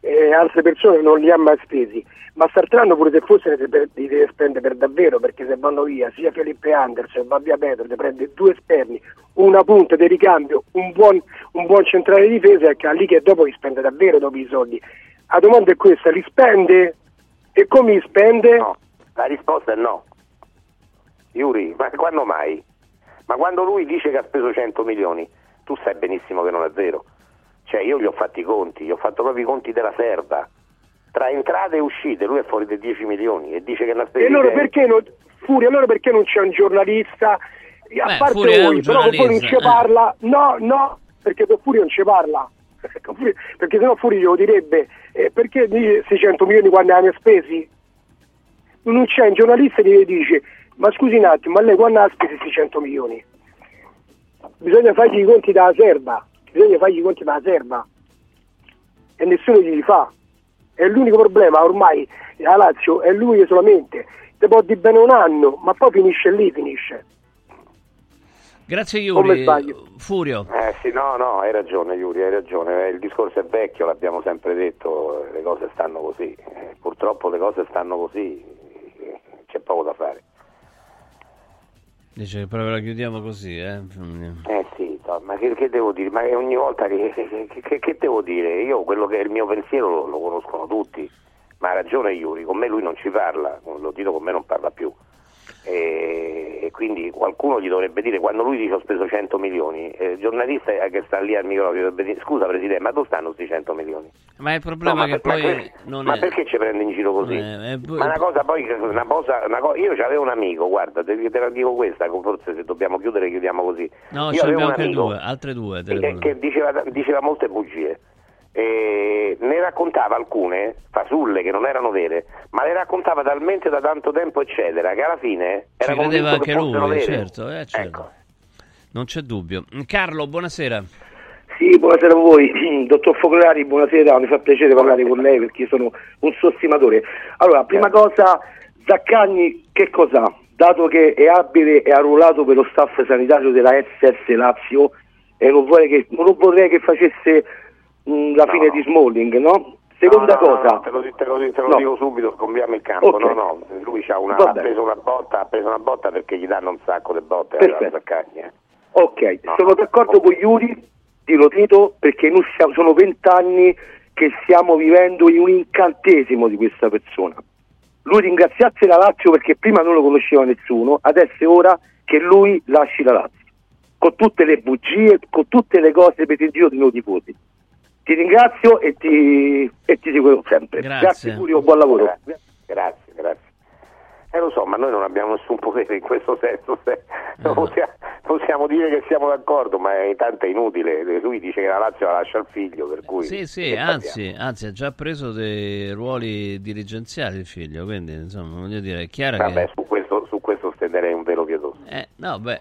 S7: eh, altre persone non li ha mai spesi, ma quest'altro pure se fosse li deve spendere per davvero, perché se vanno via sia Felipe Anderson, va via Pedro, ne prende due esterni, una punta di ricambio, un buon, un buon centrale di difesa, che lì che dopo li spende davvero dopo i soldi. La domanda è questa, li spende? E come li spende?
S2: La risposta è no. Yuri, ma quando mai? Ma quando lui dice che ha speso 100 milioni, tu sai benissimo che non è vero. Cioè io gli ho fatti i conti, gli ho fatto proprio i conti della serva. Tra entrate e uscite lui è fuori dei 10 milioni e dice che ne ha spesi
S7: E allora
S2: 10.
S7: perché non, Furia, allora perché non c'è un giornalista? A
S1: Beh,
S7: parte voi,
S1: un
S7: però con voi non ci
S1: eh.
S7: parla. No, no, perché con Furia non ci parla. Perché sennò Furia glielo direbbe eh, perché dice 600 milioni quando ne ha spesi? Non c'è un giornalista che gli dice ma scusi un attimo, ma lei quando ha spesi 600 milioni? Bisogna fargli i conti dalla serva, bisogna fargli i conti dalla serva e nessuno gli fa. È l'unico problema ormai la Lazio è lui solamente. Te può di bene un anno, ma poi finisce lì, finisce.
S1: Grazie Iuri. Furio.
S2: Eh sì, no, no, hai ragione Yuri, hai ragione. Eh, Il discorso è vecchio, l'abbiamo sempre detto, le cose stanno così. Eh, Purtroppo le cose stanno così, c'è poco da fare.
S1: Dice proprio la chiudiamo così, eh?
S2: Eh sì, ma che, che devo dire? Ma ogni volta che- che- che devo dire? Io quello che è il mio pensiero lo, lo conoscono tutti, ma ha ragione Iuri, con me lui non ci parla, lo dico con me non parla più. E, quindi qualcuno gli dovrebbe dire quando lui dice ho speso 100 milioni, eh, il giornalista che sta lì al microfono dovrebbe dire scusa Presidente, ma dove stanno questi 100 milioni?
S1: Ma il problema
S2: No,
S1: che
S2: ma,
S1: poi
S2: que-
S1: non
S2: ma
S1: è...
S2: perché ci prende in giro così?
S1: Eh, eh, poi-
S2: Ma una cosa poi, una cosa, una co- io avevo un amico, guarda, te, te la dico questa, forse se dobbiamo chiudere chiudiamo così.
S1: No,
S2: io
S1: ce ne abbiamo anche
S2: amico
S1: due, altre due.
S2: che, che diceva, diceva molte bugie. E ne raccontava alcune fasulle che non erano vere, ma le raccontava talmente da tanto tempo, eccetera, che alla fine era
S1: Ci credeva anche lui, certo, eh, certo.
S2: Ecco.
S1: Non c'è dubbio. Carlo, buonasera.
S20: Sì, buonasera a voi. Dottor Focolari, buonasera, mi fa piacere parlare con lei perché sono un suo stimatore. Allora, prima cosa, Zaccagni che cos'ha? Dato che è abile e arruolato per lo staff sanitario della SS Lazio e non vorrei che, non vorrei che facesse mh, la fine di Smalling, no? Seconda
S2: No, no, no,
S20: cosa,
S2: no, te lo, te lo- te lo
S20: No.
S2: dico subito, scombiamo il campo.
S20: Ok.
S2: No, no, lui c'ha una, ha preso una botta, ha preso una botta perché gli danno un sacco di botte eh.
S20: Ok, sono d'accordo con Iuri, ti lo dico, perché noi siamo- sono vent'anni che stiamo vivendo in un incantesimo di questa persona. Lui ringraziasse la Lazio perché prima non lo conosceva nessuno, adesso è ora che lui lasci la Lazio, con tutte le bugie, con tutte le cose per il giro di noi tifosi. Ti ringrazio e ti, e ti seguirò sempre.
S2: Grazie.
S20: Furio, buon lavoro.
S2: Grazie, grazie, grazie. Eh lo so, ma noi non abbiamo nessun potere in questo senso, se- non possiamo, possiamo dire che siamo d'accordo, ma è, tanto è inutile, lui dice che la Lazio la lascia al figlio, per cui...
S1: Sì, sì, anzi, anzi, ha già preso dei ruoli dirigenziali il figlio, quindi insomma, voglio dire, è chiaro
S2: Vabbè,
S1: che...
S2: su questo, su questo stenderei un velo pietoso.
S1: Eh, no, beh,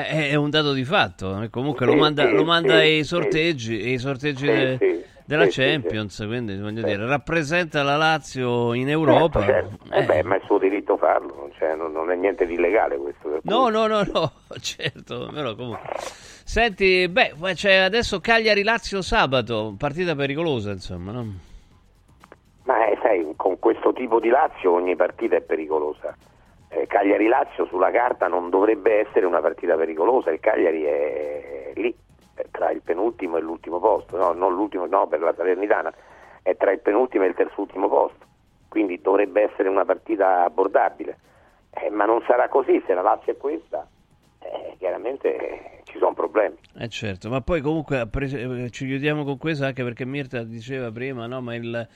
S1: è, è un dato di fatto, eh, comunque lo manda, lo manda ai sorteggi, e i sorteggi de- della Champions, quindi voglio dire, rappresenta la Lazio in Europa.
S2: Certo, certo. Eh beh, ma è suo diritto farlo, non, c'è- non- non è niente di illegale questo.
S1: No, no, no, no, certo, però comunque. Senti, beh, c'è adesso Cagliari-Lazio sabato, partita pericolosa, insomma, no?
S2: Ma eh, sai, con questo tipo di Lazio ogni partita è pericolosa. Eh, Cagliari-Lazio sulla carta non dovrebbe essere una partita pericolosa, il Cagliari è lì, tra il penultimo e l'ultimo posto, no, non l'ultimo, no, per la Salernitana, è tra il penultimo e il terzultimo posto, quindi dovrebbe essere una partita abbordabile. Eh, ma non sarà così, se la Lazio è questa, eh, chiaramente ci sono problemi.
S1: Eh certo, ma poi comunque eh, ci chiudiamo con questo anche perché Mirta diceva prima, no, ma il,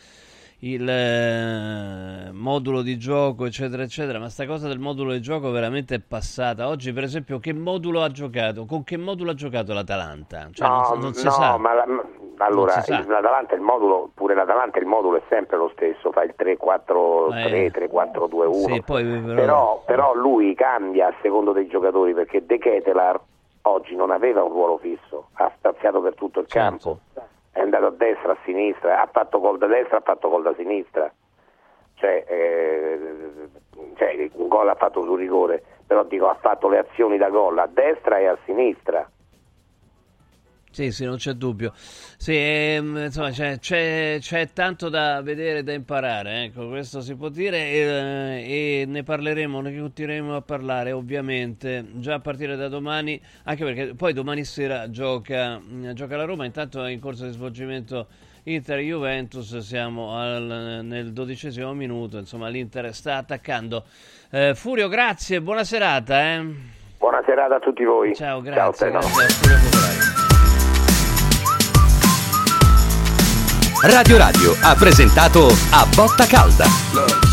S1: il eh, modulo di gioco, eccetera, eccetera, ma sta cosa del modulo di gioco veramente è passata. Oggi, per esempio, che modulo ha giocato? Con che modulo ha giocato l'Atalanta? Cioè, non,
S2: no,
S1: non si
S2: no,
S1: sa.
S2: ma la- ma- allora
S1: Non sa.
S2: l'Atalanta il modulo, pure l'Atalanta il modulo è sempre lo stesso, fa il 3-4-3,
S1: Eh.
S2: 3-4-2-1.
S1: Sì, poi però-
S2: però, però lui cambia a secondo dei giocatori perché De Ketelar oggi non aveva un ruolo fisso, ha spaziato per tutto il
S1: Certo.
S2: campo, è andato a destra, a sinistra, ha fatto gol da destra, ha fatto gol da sinistra. Cioè, eh, cioè, un gol ha fatto sul rigore, però dico ha fatto le azioni da gol a destra e a sinistra.
S1: Sì, sì, non c'è dubbio. Sì, ehm, insomma, c'è, c'è- c'è tanto da vedere, da imparare, ecco, questo si può dire e, e ne parleremo, ne continueremo a parlare ovviamente già a partire da domani, anche perché poi domani sera gioca, mh, gioca la Roma, intanto è in corso di svolgimento Inter-Juventus, siamo al- nel dodicesimo minuto, insomma l'Inter sta attaccando. Eh, Furio, grazie, buona serata. Eh.
S2: Buona serata a tutti voi.
S1: Ciao, grazie.
S2: Stefano.
S1: grazie a
S21: Radio Radio ha presentato A Botta Calda.